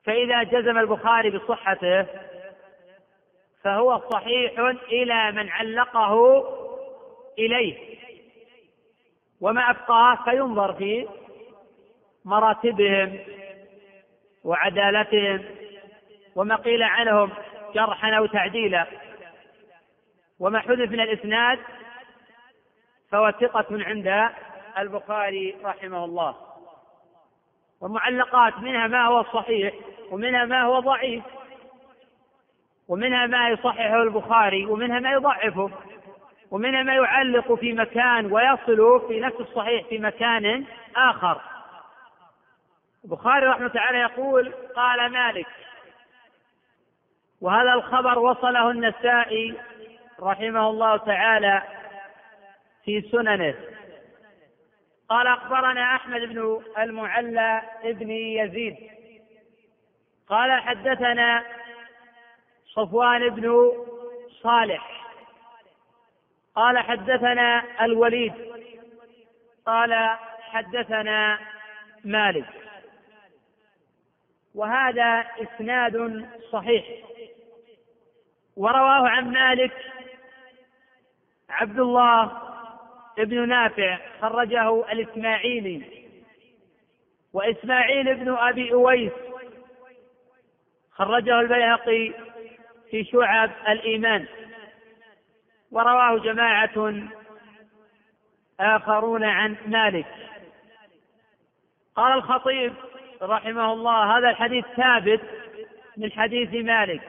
فإذا جزم البخاري بصحته فهو صحيح إلى من علقه إليه. وما أبقاه فينظر في مراتبهم وعدالتهم وما قيل عنهم جرحا أو تعديلا. وما حذف من الإسناد فهو ثقة عند البخاري رحمه الله. والمعلقات منها ما هو صحيح ومنها ما هو ضعيف ومنها ما يصححه البخاري ومنها ما يضعفه ومنها ما يعلق في مكان ويصل في نفس الصحيح في مكان آخر. البخاري رحمة تعالى يقول قال مالك وهذا الخبر وصله النسائي رحمه الله تعالى في سننه. قال أخبرنا أحمد بن المعلى بن يزيد قال حدثنا صفوان بن صالح قال حدثنا الوليد قال حدثنا مالك. وهذا إسناد صحيح. ورواه عن مالك عبد الله ابن نافع خرجه الإسماعيلي وإسماعيل ابن أبي أويس خرجه البيهقي في شعب الإيمان. ورواه جماعة آخرون عن مالك. قال الخطيب رحمه الله هذا الحديث ثابت من حديث مالك.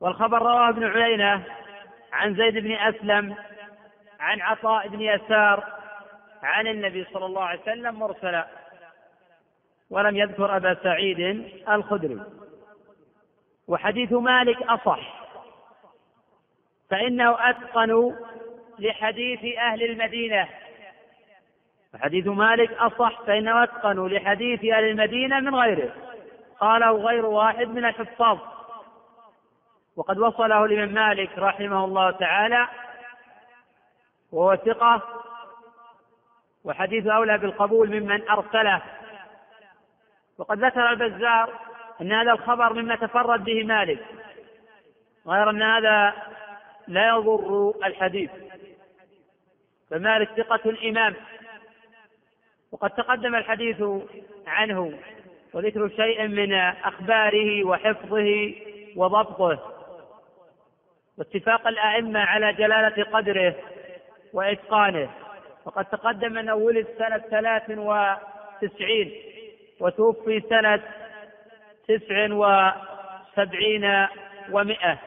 والخبر رواه ابن عيينة عن زيد بن أسلم عن عطاء بن يسار عن النبي صلى الله عليه وسلم مرسلا. ولم يذكر أبا سعيد الخدري. وحديث مالك أصح. فإنه أتقن لحديث أهل المدينة. وحديث مالك أصح فإنه أتقن لحديث أهل المدينة من غيره. قاله غير واحد من الحفاظ. وقد وصله الإمام مالك رحمه الله تعالى وهو ثقة وحديث أولى بالقبول ممن أرسله. وقد ذكر البزار أن هذا الخبر مما تفرد به مالك غير أن هذا لا يضر الحديث. فمالك ثقة إمام وقد تقدم الحديث عنه وذكر شيء من أخباره وحفظه وضبطه. واتفاق الأئمة على جلالة قدره وإتقانه. وقد تقدم أنه ولد سنة ثلاث وتسعين وتوفي سنة تسع وسبعين ومائة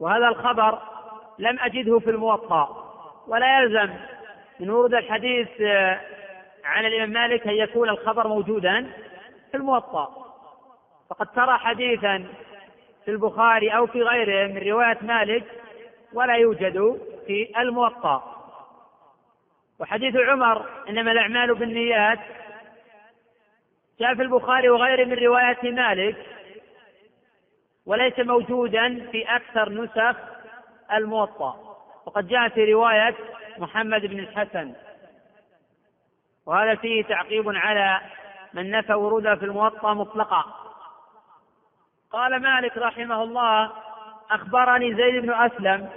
وهذا الخبر لم أجده في الموطأ ولا يلزم من ورود الحديث عن الإمام مالك أن يكون الخبر موجودا في الموطأ. فقد ترى حديثا في البخاري أو في غيره من رواية مالك ولا يوجد في الموطأ. وحديث عمر إنما الأعمال بالنيات. جاء في البخاري وغيره من رواية مالك وليس موجودا في أكثر نسخ الموطأ. وقد جاء في رواية محمد بن الحسن. وهذا فيه تعقيب على من نفى وروده في الموطأ مطلقا. قال مالك رحمه الله أخبرني زيد بن أسلم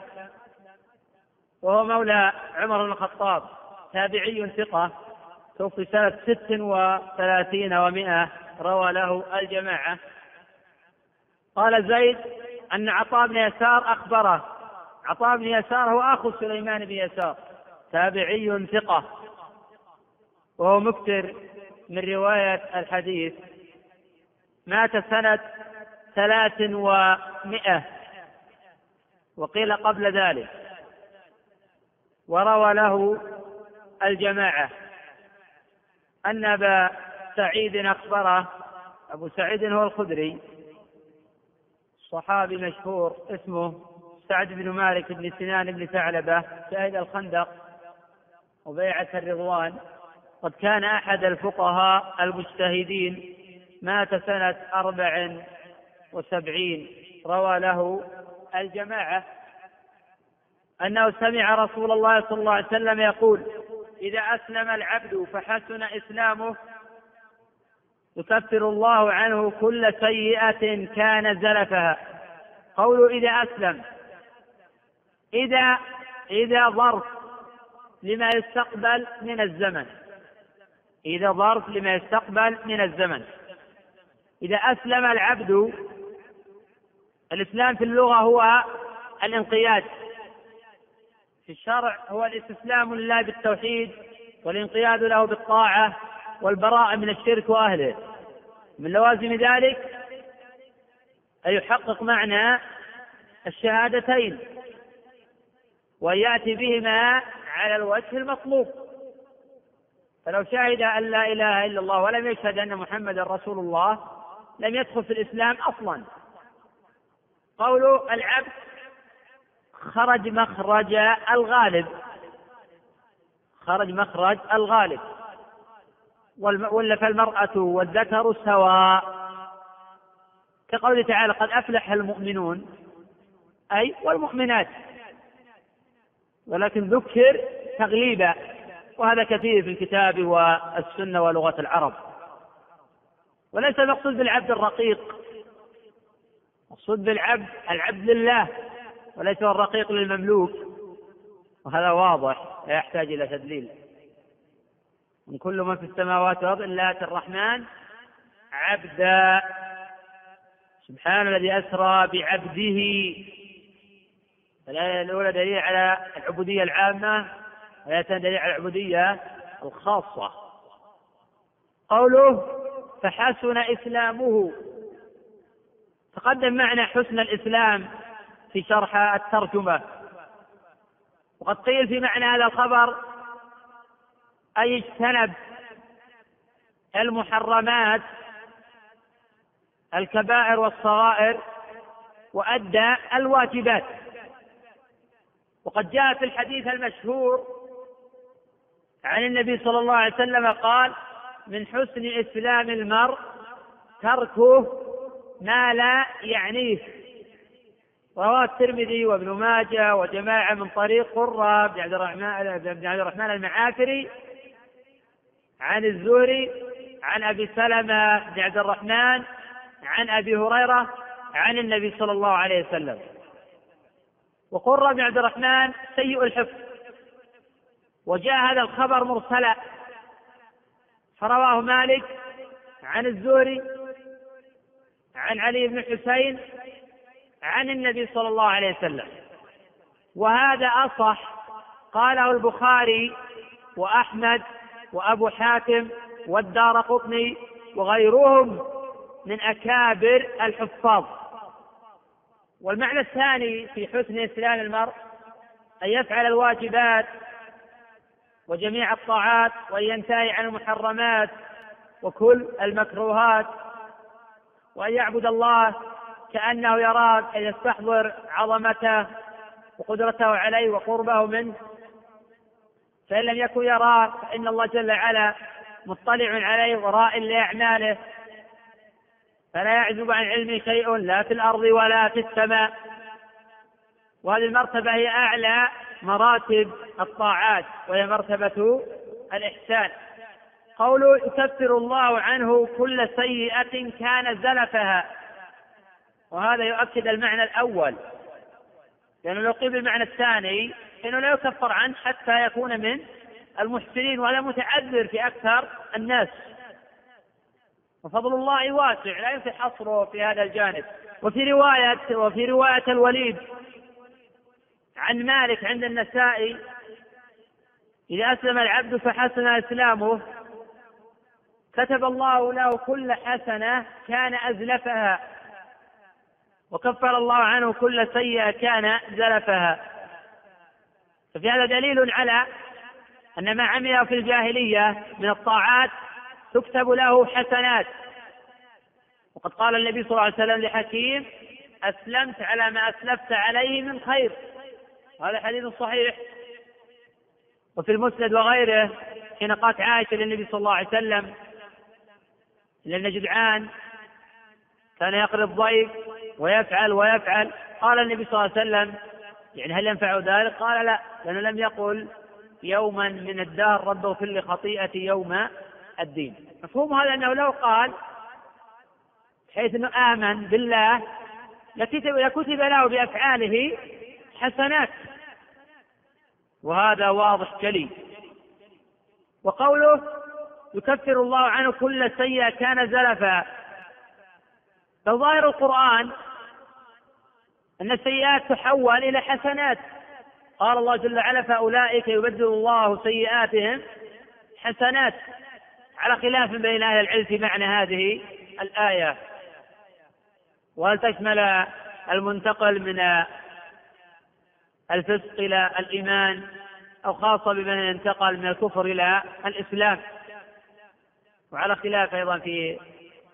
وهو مولى عمر بن الخطاب تابعي ثقة توفي سنة ست وثلاثين ومائة روى له الجماعة. قال زيد أن عطاء بن يسار أخبره. عطاء بن يسار هو أخو سليمان بن يسار. تابعي ثقة. وهو مكثر من رواية الحديث. مات سنة ثلاث ومائة وقيل قبل ذلك. وروى له الجماعة. أن أبا سعيد أخبره. أبو سعيد هو الخدري. صحابي مشهور اسمه سعد بن مالك بن سنان بن ثعلبة. شهد الخندق. وبيعة الرضوان. قد كان أحد الفقهاء المجتهدين مات سنة أربع وسبعين. روى له الجماعة أنه سمع رسول الله صلى الله عليه وسلم يقول إذا أسلم العبد فحسن إسلامه. يكفر الله عنه كل سيئة كان زلفها. قوله إذا أسلم إذا إذا ظرف لما يستقبل من الزمن. إذا ظرف لما يستقبل من الزمن. إذا أسلم العبد الإسلام في اللغة هو الانقياد. في الشرع هو الاستسلام لله بالتوحيد والانقياد له بالطاعة والبراءة من الشرك وأهله. من لوازم ذلك أن يحقق معنى الشهادتين وأن يأتي بهما على الوجه المطلوب. فلو شهد أن لا إله إلا الله ولم يشهد أن محمدا رسول الله لم يدخل في الإسلام أصلا. قول العبد خرج مخرج الغالب. خرج مخرج الغالب. ولا فالمرأة والذكر سواء. كقوله تعالى قد أفلح المؤمنون أي والمؤمنات. ولكن ذكر تغليبا وهذا كثير في الكتاب والسنة ولغة العرب. وليس المقصود بالعبد الرقيق مقصود بالعبد العبد لله وليس الرقيق للمملوك. وهذا واضح لا يحتاج إلى تدليل. من كل من في السماوات والأرض إلا آتي الرحمن عبدا. سبحان الذي أسرى بعبده الآية الأولى دليل على العبودية العامة والآية الثانية دليل على العبودية الخاصة. قوله فحسن إسلامه تقدم معنا حسن الإسلام في شرح الترجمة. وقد قيل في معنى هذا الخبر أي اجتنب المحرمات الكبائر والصغائر وأدى الواجبات وقد جاء في الحديث المشهور عن النبي صلى الله عليه وسلم قال من حسن إسلام المرء تركه ما لا يعنيه رواه الترمذي وابن ماجه وجماعة من طريق قرة بن عبد الرحمن بن عبد الرحمن المعافري عن الزهري عن أبي سلمة بن عبد الرحمن عن أبي هريرة عن النبي صلى الله عليه وسلم. وقرة بن عبد الرحمن سيء الحفظ. وجاء هذا الخبر مرسلا. فرواه مالك عن الزهري عن علي بن حسين عن النبي صلى الله عليه وسلم. وهذا أصح قاله البخاري وأحمد وأبو حاتم والدار قطني وغيرهم من أكابر الحفاظ. والمعنى الثاني في حسن إسلام المرء أن يفعل الواجبات وجميع الطاعات وأن ينتهي عن المحرمات وكل المكروهات وأن يعبد الله كأنه يراه أن يستحضر عظمته وقدرته عليه وقربه منه. فإن لم يكن يراه فإن الله جل وعلا مطلع عليه وراء لأعماله. فلا يعزب عن علمه شيء لا في الأرض ولا في السماء. وهذه المرتبة هي أعلى مراتب الطاعات وهي مرتبة الإحسان. قوله يكفر الله عنه كل سيئة كان زلفها. وهذا يؤكد المعنى الأول. لأنه لو قيل بالمعنى الثاني فإنه لا يكفر عنه حتى يكون من المحسنين وهذا متعذر في أكثر الناس. وفضل الله واسع لا يمكن حصره في هذا الجانب. وفي رواية وفي رواية الوليد عن مالك عند النسائي إذا أسلم العبد فحسن إسلامه كتب الله له كل حسنة كان أزلفها وكفر الله عنه كل سيئة كان زلفها. ففي هذا دليل على أن ما عمله في الجاهلية من الطاعات تكتب له حسنات. وقد قال النبي صلى الله عليه وسلم لحكيم أسلمت على ما أسلفت عليه من خير. وهذا حديث صحيح. وفي المسند وغيره حين قالت عائشة للنبي صلى الله عليه وسلم لأن جدعان كان يقري الضيف ويفعل ويفعل. قال النبي صلى الله عليه وسلم يعني هل ينفع ذلك؟ قال لا. لأنه لم يقل يوما من الدهر رب لي خطيئتي يوم الدين. مفهوم هذا أنه لو قال حيث أنه آمن بالله لكتب له بأفعاله حسنات. وهذا واضح جلي. وقوله يكفر الله عنه كل سيئة كان زلفا. فظاهر القرآن أن السيئات تحول إلى حسنات. قال الله جل وعلا فأولئك يبدل الله سيئاتهم حسنات. على خلاف بين أهل العلم في معنى هذه الآية. وهل تشمل المنتقل من الفسق إلى الإيمان أو خاصة بمن انتقل من الكفر إلى الإسلام؟ وعلى خلاف أيضا في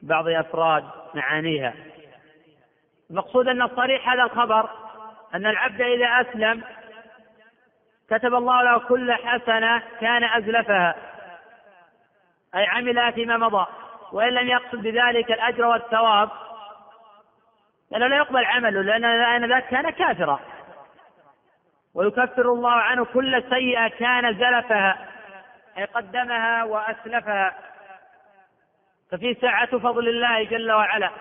بعض أفراد معانيها. المقصود أن الصريح هذا الخبر أن العبد إذا أسلم كتب الله له كل حسنة كان أزلفها. أي عمل فيما مضى وإن لم يقصد بذلك الأجر والثواب لأنه لا يقبل عمله لأن ذاك كان كافرا. ويكفر الله عنه كل سيئة كان زلفها أي قدمها وأسلفها. ففي سعة فضل الله جل وعلا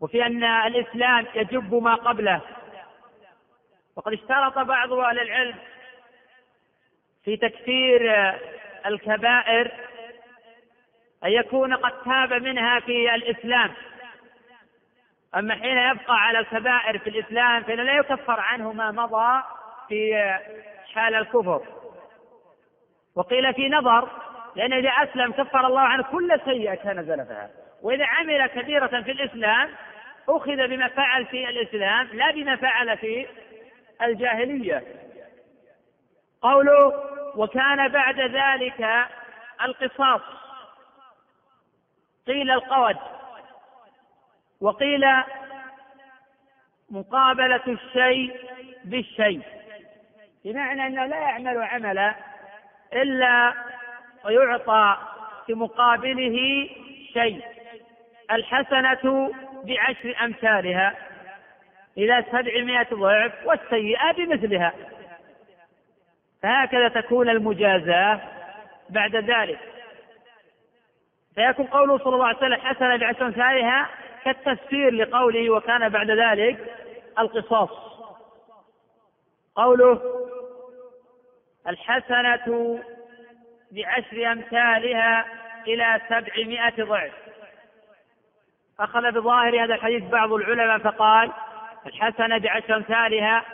وفي أن الإسلام يجب ما قبله. وقد اشترط بعض أهل العلم في تكفير الكبائر أن يكون قد تاب منها في الإسلام. أما حين يبقى على الكبائر في الإسلام فإنه لا يكفر عنه ما مضى في حال الكفر. وقيل في نظر لأن إذا أسلم كفر الله عنه كل سيئة كان زلفها. وإذا عمل كبيرة في الإسلام أخذ بما فعل في الإسلام لا بما فعل في الجاهلية. قوله وكان بعد ذلك القصاص. قيل القود. وقيل مقابلة الشيء بالشيء. بمعنى أنه لا يعمل عملا إلا ويعطى في مقابله شيء. الحسنة بعشر أمثالها إلى سبعمائة ضعف والسيئة بمثلها. فهكذا تكون المجازاة بعد ذلك. فيكون قوله صلى الله عليه وسلم حسنة بعشر أمثالها كالتفسير لقوله وكان بعد ذلك القصاص. قوله الحسنة بعشر أمثالها إلى سبعمائة ضعف. أخذ بظاهر هذا الحديث بعض العلماء فقال الحسنة بعشر أمثالها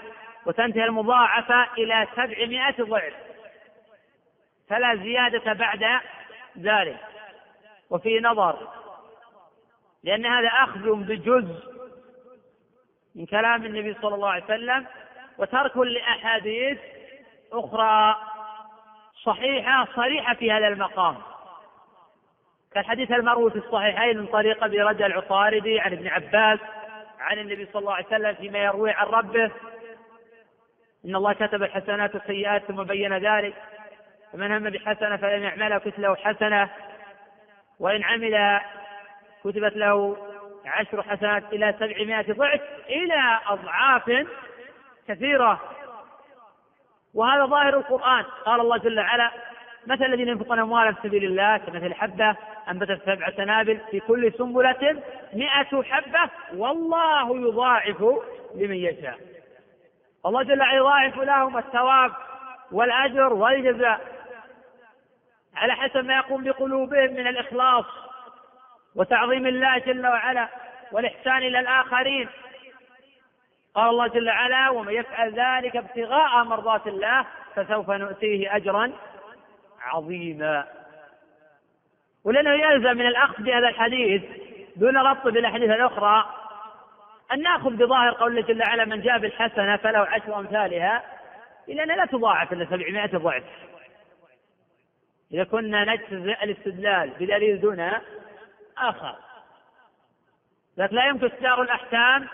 وتنتهي المضاعفة إلى سبعمائة ضعف. فلا زيادة بعد ذلك. وفي نظر لأن هذا أخذ بجزء من كلام النبي صلى الله عليه وسلم وترك لأحاديث أخرى صحيحة صريحة في هذا المقام. كالحديث المروي في الصحيحين من طريق أبي رجاء العطاردي عن ابن عباس عن النبي صلى الله عليه وسلم فيما يروي عن ربه إن الله كتب الحسنات والسيئات ثم بين ذلك فمن هم بحسنة فلم يعملها كتب له حسنة وإن عمل كتبت له عشر حسنات إلى سبعمائة ضعف إلى أضعاف كثيرة. وهذا ظاهر القرآن. قال الله جل وعلا مثل الذين ينفقون اموالا في سبيل الله كمثل حبة أنبتت سبع سنابل في كل سنبلة مئة حبة والله يضاعف لمن يشاء. الله جل وعلا يضاعف لهم الثواب والأجر والجزاء. على حسب ما يقوم بقلوبهم من الإخلاص وتعظيم الله جل وعلا والإحسان إلى الآخرين. قال الله جل وعلا ومن يفعل ذلك ابتغاء مرضات الله فسوف نؤتيه أجرا عظيما. ولأنه يلزم من الأخذ بهذا الحديث دون ربط بالأحاديث الأخرى أن نأخذ بظاهر قول الله جل وعلا من جاء بالحسنة فله عشر أمثالها. إلا أنها لا تضاعف إلا سبعمائة ضعف. إذا كنا نجزئ الاستدلال بدليل دون آخر. لكن لا يمكن استدار الأحكام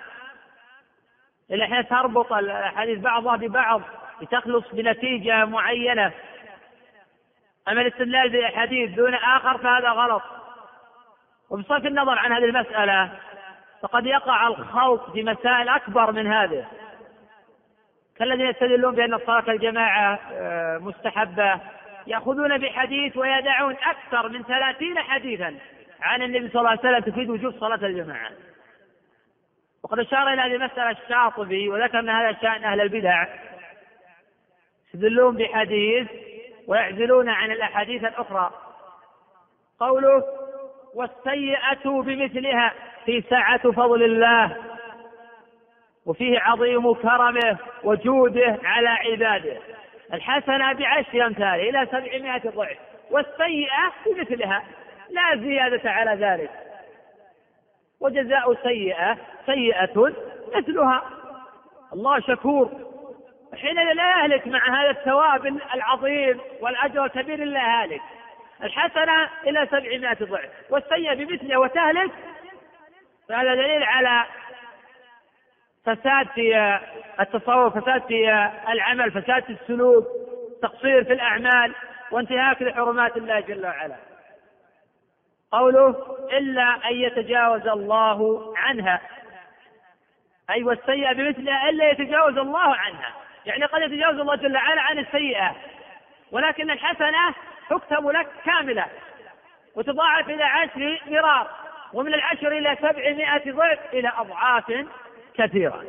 إلا حين تربط الأحاديث بعضها ببعض لتخلص بنتيجة معينة. أما الاستدلال بأحاديث دون آخر فهذا غلط. وبصرف النظر عن هذه المسألة فقد يقع الخلط في مسائل أكبر من هذه. كالذين يستدلون بأن الصلاة الجماعة آه، مستحبة. يأخذون بحديث ويدعون أكثر من ثلاثين حديثا عن النبي صلى الله عليه وسلم تفيد وجوب صلاة الجماعة. وقد أشار إلى هذه المسألة الشاطبي وذكر أن هذا شأن أهل البدع. يستدلون بحديث ويعزلون عن الأحاديث الأخرى. قوله والسيئة بمثلها. في سعة فضل الله وفيه عظيم كرمه وجوده على عباده. الحسنة بعشر أمثال إلى سبعمائة ضعف والسيئة بمثلها لا زيادة على ذلك. وجزاء سيئة سيئة مثلها. الله شكور. حينئذ لا يهلك مع هذا الثواب العظيم والأجر الكبير إلا هالك الحسنة إلى سبعمائة ضعف والسيئة بمثلها وتهلك فهذا دليل على فساد في التصور فساد في العمل فساد في السلوك تقصير في الأعمال وانتهاك لحرمات الله جل وعلا. قوله إلا أن يتجاوز الله عنها. أي والسيئة بمثلها إلا يتجاوز الله عنها. يعني قد يتجاوز الله جل وعلا عن السيئة ولكن الحسنة تكتب لك كاملة وتضاعف إلى عشر مرار. ومن العشر إلى سبعمائة ضعف إلى أضعاف كثيرة.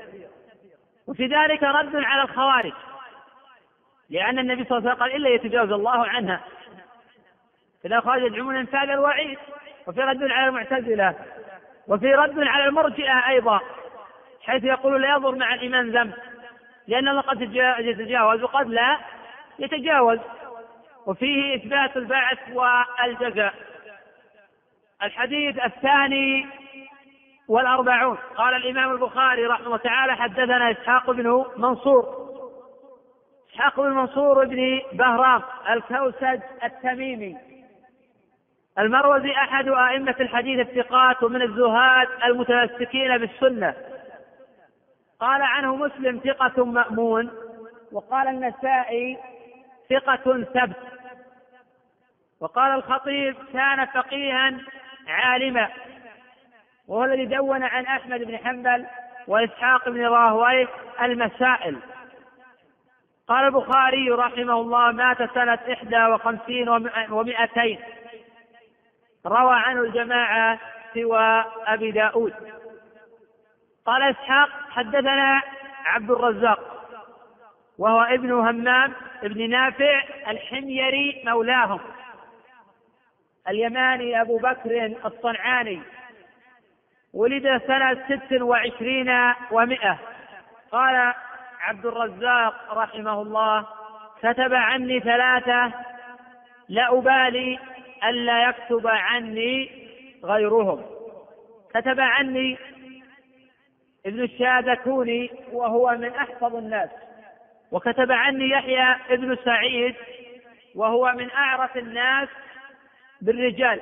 وفي ذلك رد على الخوارج لأن النبي صلى الله عليه وسلم قال إلا يتجاوز الله عنها. فلا خارج يدعون امثال الوعيد وفي رد على المعتزلة وفي رد على المرجئة أيضا حيث يقول لا يضر مع الإيمان ذنب لأن الله قد يتجاوز وقد لا يتجاوز. وفيه إثبات البعث والجزاء. الحديث الثاني والأربعون. قال الإمام البخاري رحمه الله تعالى حدثنا إسحاق بن منصور. إسحاق بن منصور بن بهرام الكوسج التميمي. المروزي أحد أئمة الحديث الثقات ومن الزهاد المتمسكين بالسنة. قال عنه مسلم ثقة مأمون وقال النسائي ثقة ثبت. وقال الخطيب كان فقيها عالما وهو الذي دون عن أحمد بن حنبل وإسحاق بن راهويه المسائل. قال البخاري رحمه الله مات سنة إحدى وخمسين ومائتين. روى عنه الجماعة سوى أبي داود. قال إسحاق حدثنا عبد الرزاق وهو ابن همام ابن نافع الحميري مولاهم. اليماني أبو بكر الصنعاني. ولد سنة ست وعشرين ومائة قال عبد الرزاق رحمه الله كتب عني ثلاثة لا أبالي ألا يكتب عني غيرهم. كتب عني ابن الشاذكوني وهو من أحفظ الناس. وكتب عني يحيى ابن سعيد وهو من أعرف الناس بالرجال.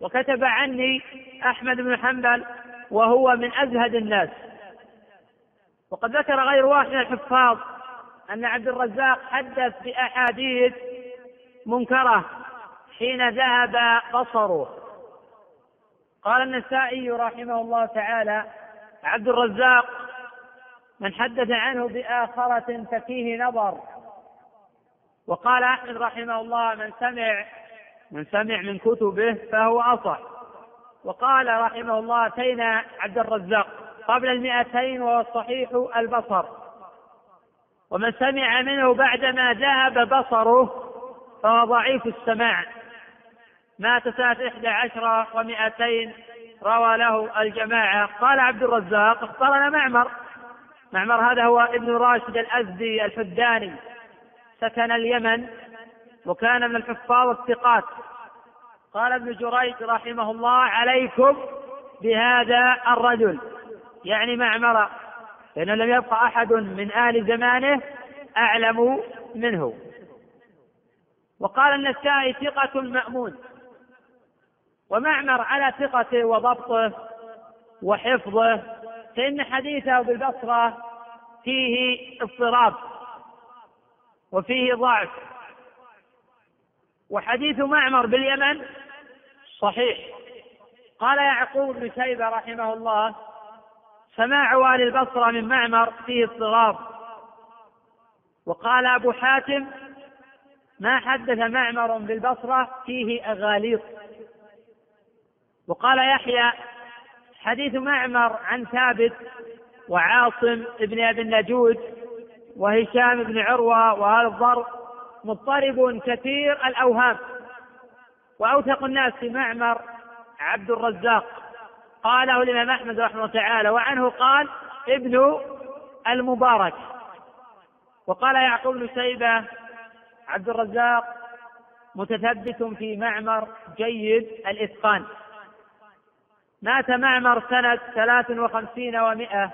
وكتب عني أحمد بن حنبل وهو من أزهد الناس. وقد ذكر غير واحد من الحفاظ أن عبد الرزاق حدث بأحاديث منكرة حين ذهب بصره. قال النسائي رحمه الله تعالى عبد الرزاق من حدث عنه بآخرة ففيه نظر. وقال أحمد رحمه الله من سمع من سمع من كتبه فهو أصح. وقال رحمه الله أتينا عبد الرزاق قبل المئتين وهو الصحيح البصر. ومن سمع منه بعدما ذهب بصره فهو ضعيف السماع. مات سنة إحدى عشر ومئتين روى له الجماعة. قال عبد الرزاق اخبرنا معمر. معمر هذا هو ابن راشد الأزدي الحداني. سكن اليمن. وكان من الحفاظ الثقات. قال ابن جريج رحمه الله عليكم بهذا الرجل. يعني معمر لأنه لم يبقى أحد من آل زمانه أعلم منه. وقال النسائي ثقة مأمون. ومعمر على ثقته وضبطه وحفظه فإن حديثه بالبصرة فيه اضطراب وفيه ضعف. وحديث معمر باليمن صحيح. قال يعقوب بن شيبة رحمه الله سماع والي البصرة من معمر فيه اضطراب. وقال أبو حاتم ما حدث معمر بالبصرة فيه أغاليط. وقال يحيى حديث معمر عن ثابت وعاصم بن أبي النجود وهشام بن عروة وهذا الضرب مضطرب كثير الأوهام. وأوثق الناس في معمر عبد الرزاق. قاله الإمام أحمد رحمه الله تعالى وعنه قال ابن المبارك. وقال يعقوب بن شيبة عبد الرزاق متثبت في معمر جيد الإتقان. مات معمر سنة ثلاث وخمسين ومائة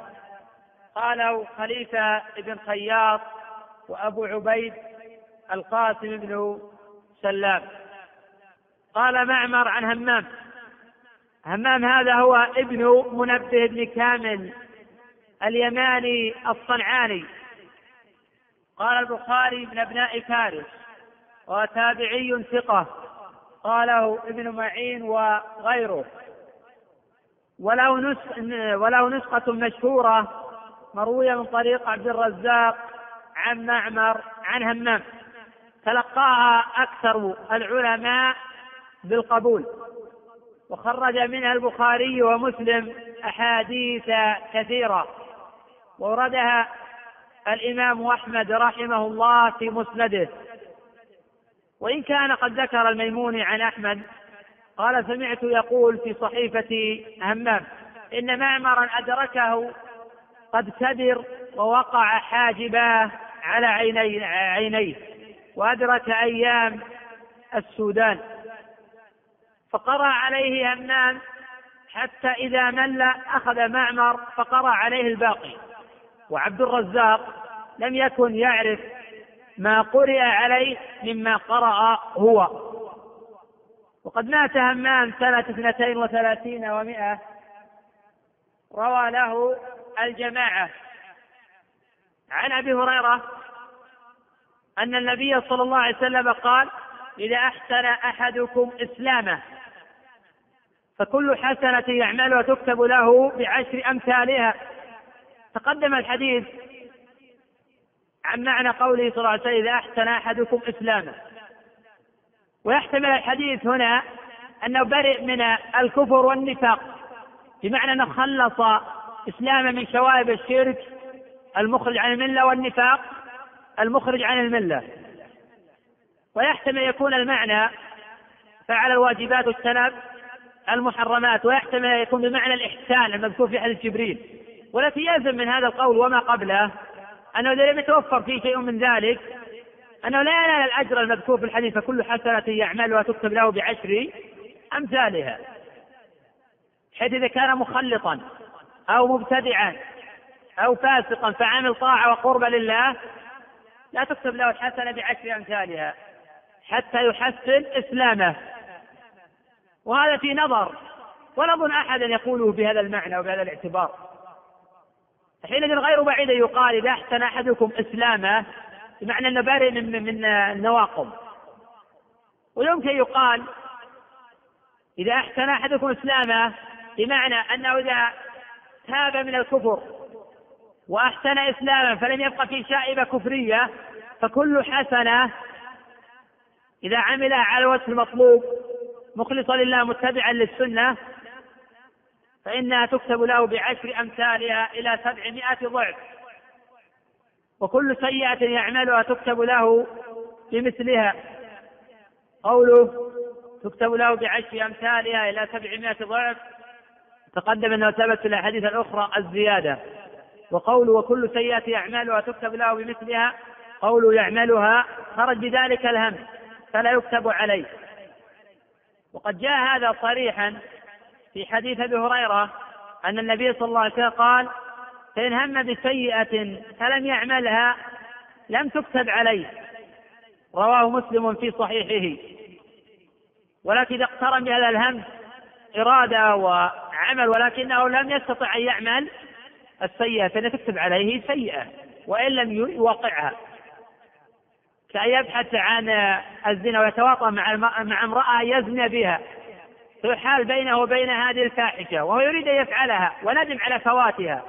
قاله خليفة بن خياط وأبو عبيد القاسم بن سلام. قال معمر عن همام. همام هذا هو ابن منبه بن كامل اليماني الصنعاني. قال البخاري من أبناء فارس وتابعي ثقة. قاله ابن معين وغيره. وله وله نسخة مشهورة مروية من طريق عبد الرزاق عن معمر عن همام. تلقاها أكثر العلماء بالقبول. وخرج منها البخاري ومسلم أحاديث كثيرة. ووردها الإمام أحمد رحمه الله في مسنده. وإن كان قد ذكر الميموني عن أحمد قال سمعت يقول في صحيفة همام إن معمرا أدركه قد كبر ووقع حاجباه على عيني عينيه. وأدرك أيام السودان. فقرأ عليه همام حتى إذا مل أخذ معمر فقرأ عليه الباقي. وعبد الرزاق لم يكن يعرف ما قرئ عليه مما قرأ هو. وقد مات همام سنة اثنتين وثلاثين ومائة. روى له الجماعة. عن أبي هريرة أن النبي صلى الله عليه وسلم قال إذا أحسن أحدكم إسلامه فكل حسنة يعملها تكتب له بعشر أمثالها. تقدم الحديث عن معنى قوله صلى الله عليه وسلم إذا أحسن أحدكم إسلامه. ويحتمل الحديث هنا أنه برئ من الكفر والنفاق بمعنى أنه خلص إسلامه من شوائب الشرك المخرج عن الملة والنفاق المخرج عن الملة. ويحتمل يكون المعنى فعل الواجبات واجتنب المحرمات ويحتمل يكون بمعنى الإحسان المذكور في حديث جبريل. والتي يلزم من هذا القول وما قبله أنه إذا لم يتوفر فيه شيء من ذلك أنه لا ينال الأجر المذكور في الحديث فكل حسنة يعملها تكتب له بعشر أمثالها. حيث إذا كان مخلطا أو مبتدعا أو فاسقا فعمل طاعة وقرب لله لا تكتب له الحسنة بعشر أمثالها حتى يحسن إسلامه. وهذا في نظر. ولا أظن أحدا يقوله بهذا المعنى وبهذا الاعتبار. حينئذ غير بعيد يقال إذا أحسن أحدكم إسلامه بمعنى أنه بارئ من من النواقض ويمكن يقال إذا أحسن أحدكم إسلامه بمعنى أنه إذا تاب من الكفر وأحسن إسلاما فلم يبقى في شائبة كفرية فكل حسنة إذا عملها على الوجه المطلوب مخلصا لله متبعا للسنة فإنها تكتب له بعشر أمثالها إلى سبعمائة ضعف. وكل سيئة يعملها تكتب له بمثلها. قوله تكتب له بعشر أمثالها إلى سبعمائة ضعف تقدم أنه ثبت في الأحاديث الأخرى الزيادة. وقوله وكل سيئة يعملها تكتب له بمثلها قوله يعملها خرج بذلك الهم فلا يكتب عليه. وقد جاء هذا صريحا في حديث أبي هريرة أن النبي صلى الله عليه وسلم قال فإن هم بسيئة فلم يعملها لم تكتب عليه. رواه مسلم في صحيحه. ولكن إذا اقترن بهذا الهم إرادة وعمل ولكنه لم يستطع أن يعمل السيئة فان تكتب عليه سيئة وإن لم يوقعها. كأن يبحث عن الزنا ويتواطأ مع مع امرأة يزني بها. فيحال بينه وبين هذه الفاحشة وهو يريد أن يفعلها وندم على فواتها.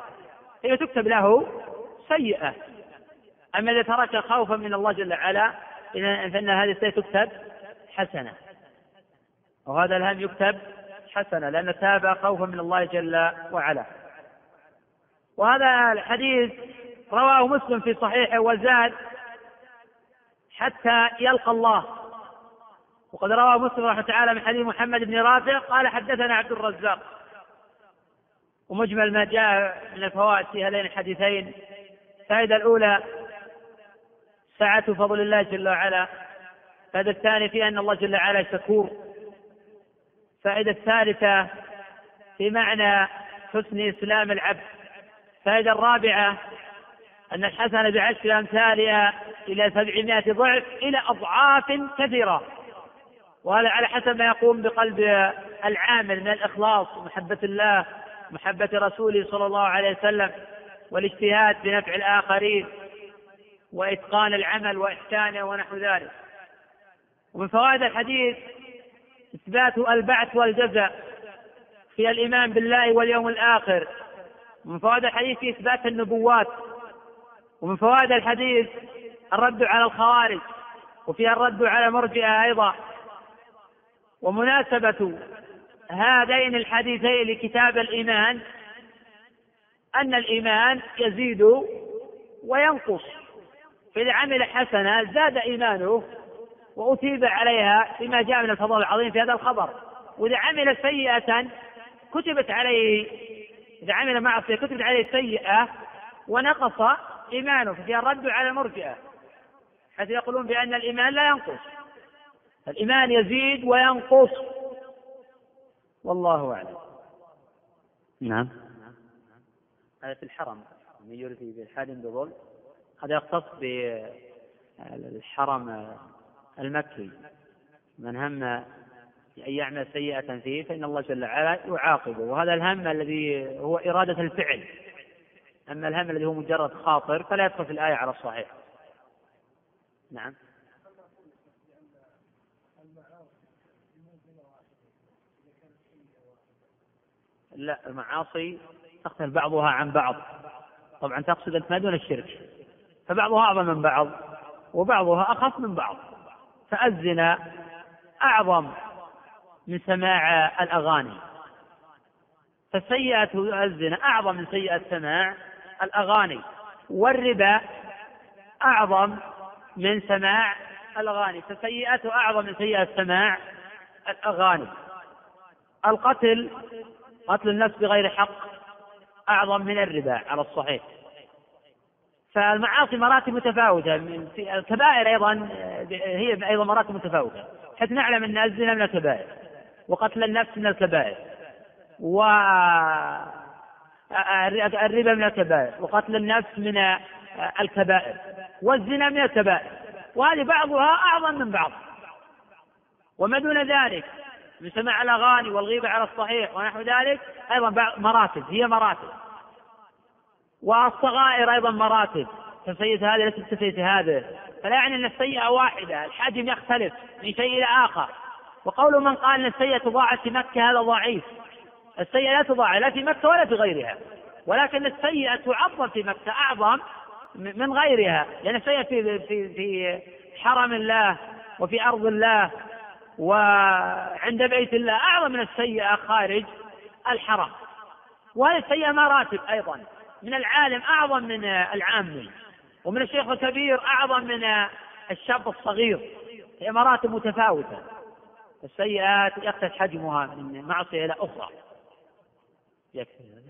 هي تكتب له سيئة. أما إذا ترك خوفا من الله جل وعلا فإن هذه السيئة تكتب حسنة. وهذا الهم يكتب حسنة لأن تاب خوفا من الله جل وعلا. وهذا الحديث رواه مسلم في صحيحه وزاد حتى يلقى الله. وقد روى مسلم رحمه تعالى من حديث محمد بن رافع قال حدثنا عبد الرزاق. ومجمل ما جاء من الفوائد في هذين الحديثين. الفائدة الأولى سعة فضل الله جل وعلا. الفائدة الثانية في أن الله جل وعلا شكور. الفائدة الثالثة في معنى حسن إسلام العبد. الفائدة الرابعة أن الحسنة بعشر أمثالها إلى سبعمائة ضعف إلى أضعاف كثيرة. وهذا على حسب ما يقوم بقلب العامل من الإخلاص ومحبة الله محبة رسوله صلى الله عليه وسلم والاجتهاد بنفع الآخرين وإتقان العمل وإحسانه ونحو ذلك. ومن فوائد الحديث إثبات البعث والجزاء في الإيمان بالله واليوم الآخر. ومن فوائد الحديث في إثبات النبوات ومن فوائد الحديث الرد على الخوارج وفيها الرد على المرجئة أيضا. ومناسبة هذين الحديثين لكتاب الإيمان أن الإيمان يزيد وينقص. فإذا عمل حسنة زاد إيمانه وأثيب عليها بما جاء من الفضل العظيم في هذا الخبر. وإذا عمل سيئة كتبت عليه إذا عمل معصية كتبت عليه سيئة ونقص إيمانه ففيها الرد على المرجئة حيث يقولون بأن الإيمان لا ينقص. الإيمان يزيد وينقص. والله أعلم. نعم. هذا في الحرم. من يرثي بالحاد بظلم هذا يختص بالحرم المكي. من هم أن يعمل سيئة فيه فإن الله جل وعلا يعاقبه. وهذا الهم الذي هو إرادة الفعل. أما الهم الذي هو مجرد خاطر فلا يدخل في الآية على الصحيح. نعم. لا المعاصي تختلف بعضها عن بعض. طبعا تقصد أنت ما دون الشرك. فبعضها أعظم من بعض وبعضها أخف من بعض. فالزنا أعظم من سماع الأغاني. فسيئة الزنا أعظم من سيئة سماع الأغاني والربا أعظم من سماع الأغاني. فسيئته أعظم من سيئة سماع الأغاني. القتل قتل النفس بغير حق أعظم من الربا على الصحيح. فالمعاصي مراتب متفاوتة. الكبائر أيضا هي أيضا مراتب متفاوتة. حيث نعلم أن الزنا من الكبائر. وقتل النفس من الكبائر. و الربا من الكبائر. وقتل النفس من الكبائر. والزنا من الكبائر. وهذه بعضها أعظم من بعض. وما دون ذلك من سماع الأغاني والغيبة على الصحيح ونحو ذلك أيضا مراتب هي مراتب. والصغائر أيضا مراتب. فسيئة هذه ليست كسيئة هذه. فلا يعني أن السيئة واحدة الحجم يختلف من شيء إلى آخر. وقول من قال أن السيئة تضاعف في مكة هذا ضعيف. السيئة لا تضاعف لا في مكة ولا في غيرها. ولكن السيئة تعظم في مكة أعظم من غيرها. لأن السيئة في في في حرم الله وفي أرض الله وعند بيت الله. أعظم من السيئة خارج الحرم. وهذه السيئة مراتب أيضا. من العالم أعظم من العامي. ومن الشيخ الكبير أعظم من الشاب الصغير. هي مراتب متفاوتة. السيئات يختلف حجمها من معصية إلى أخرى. يكفي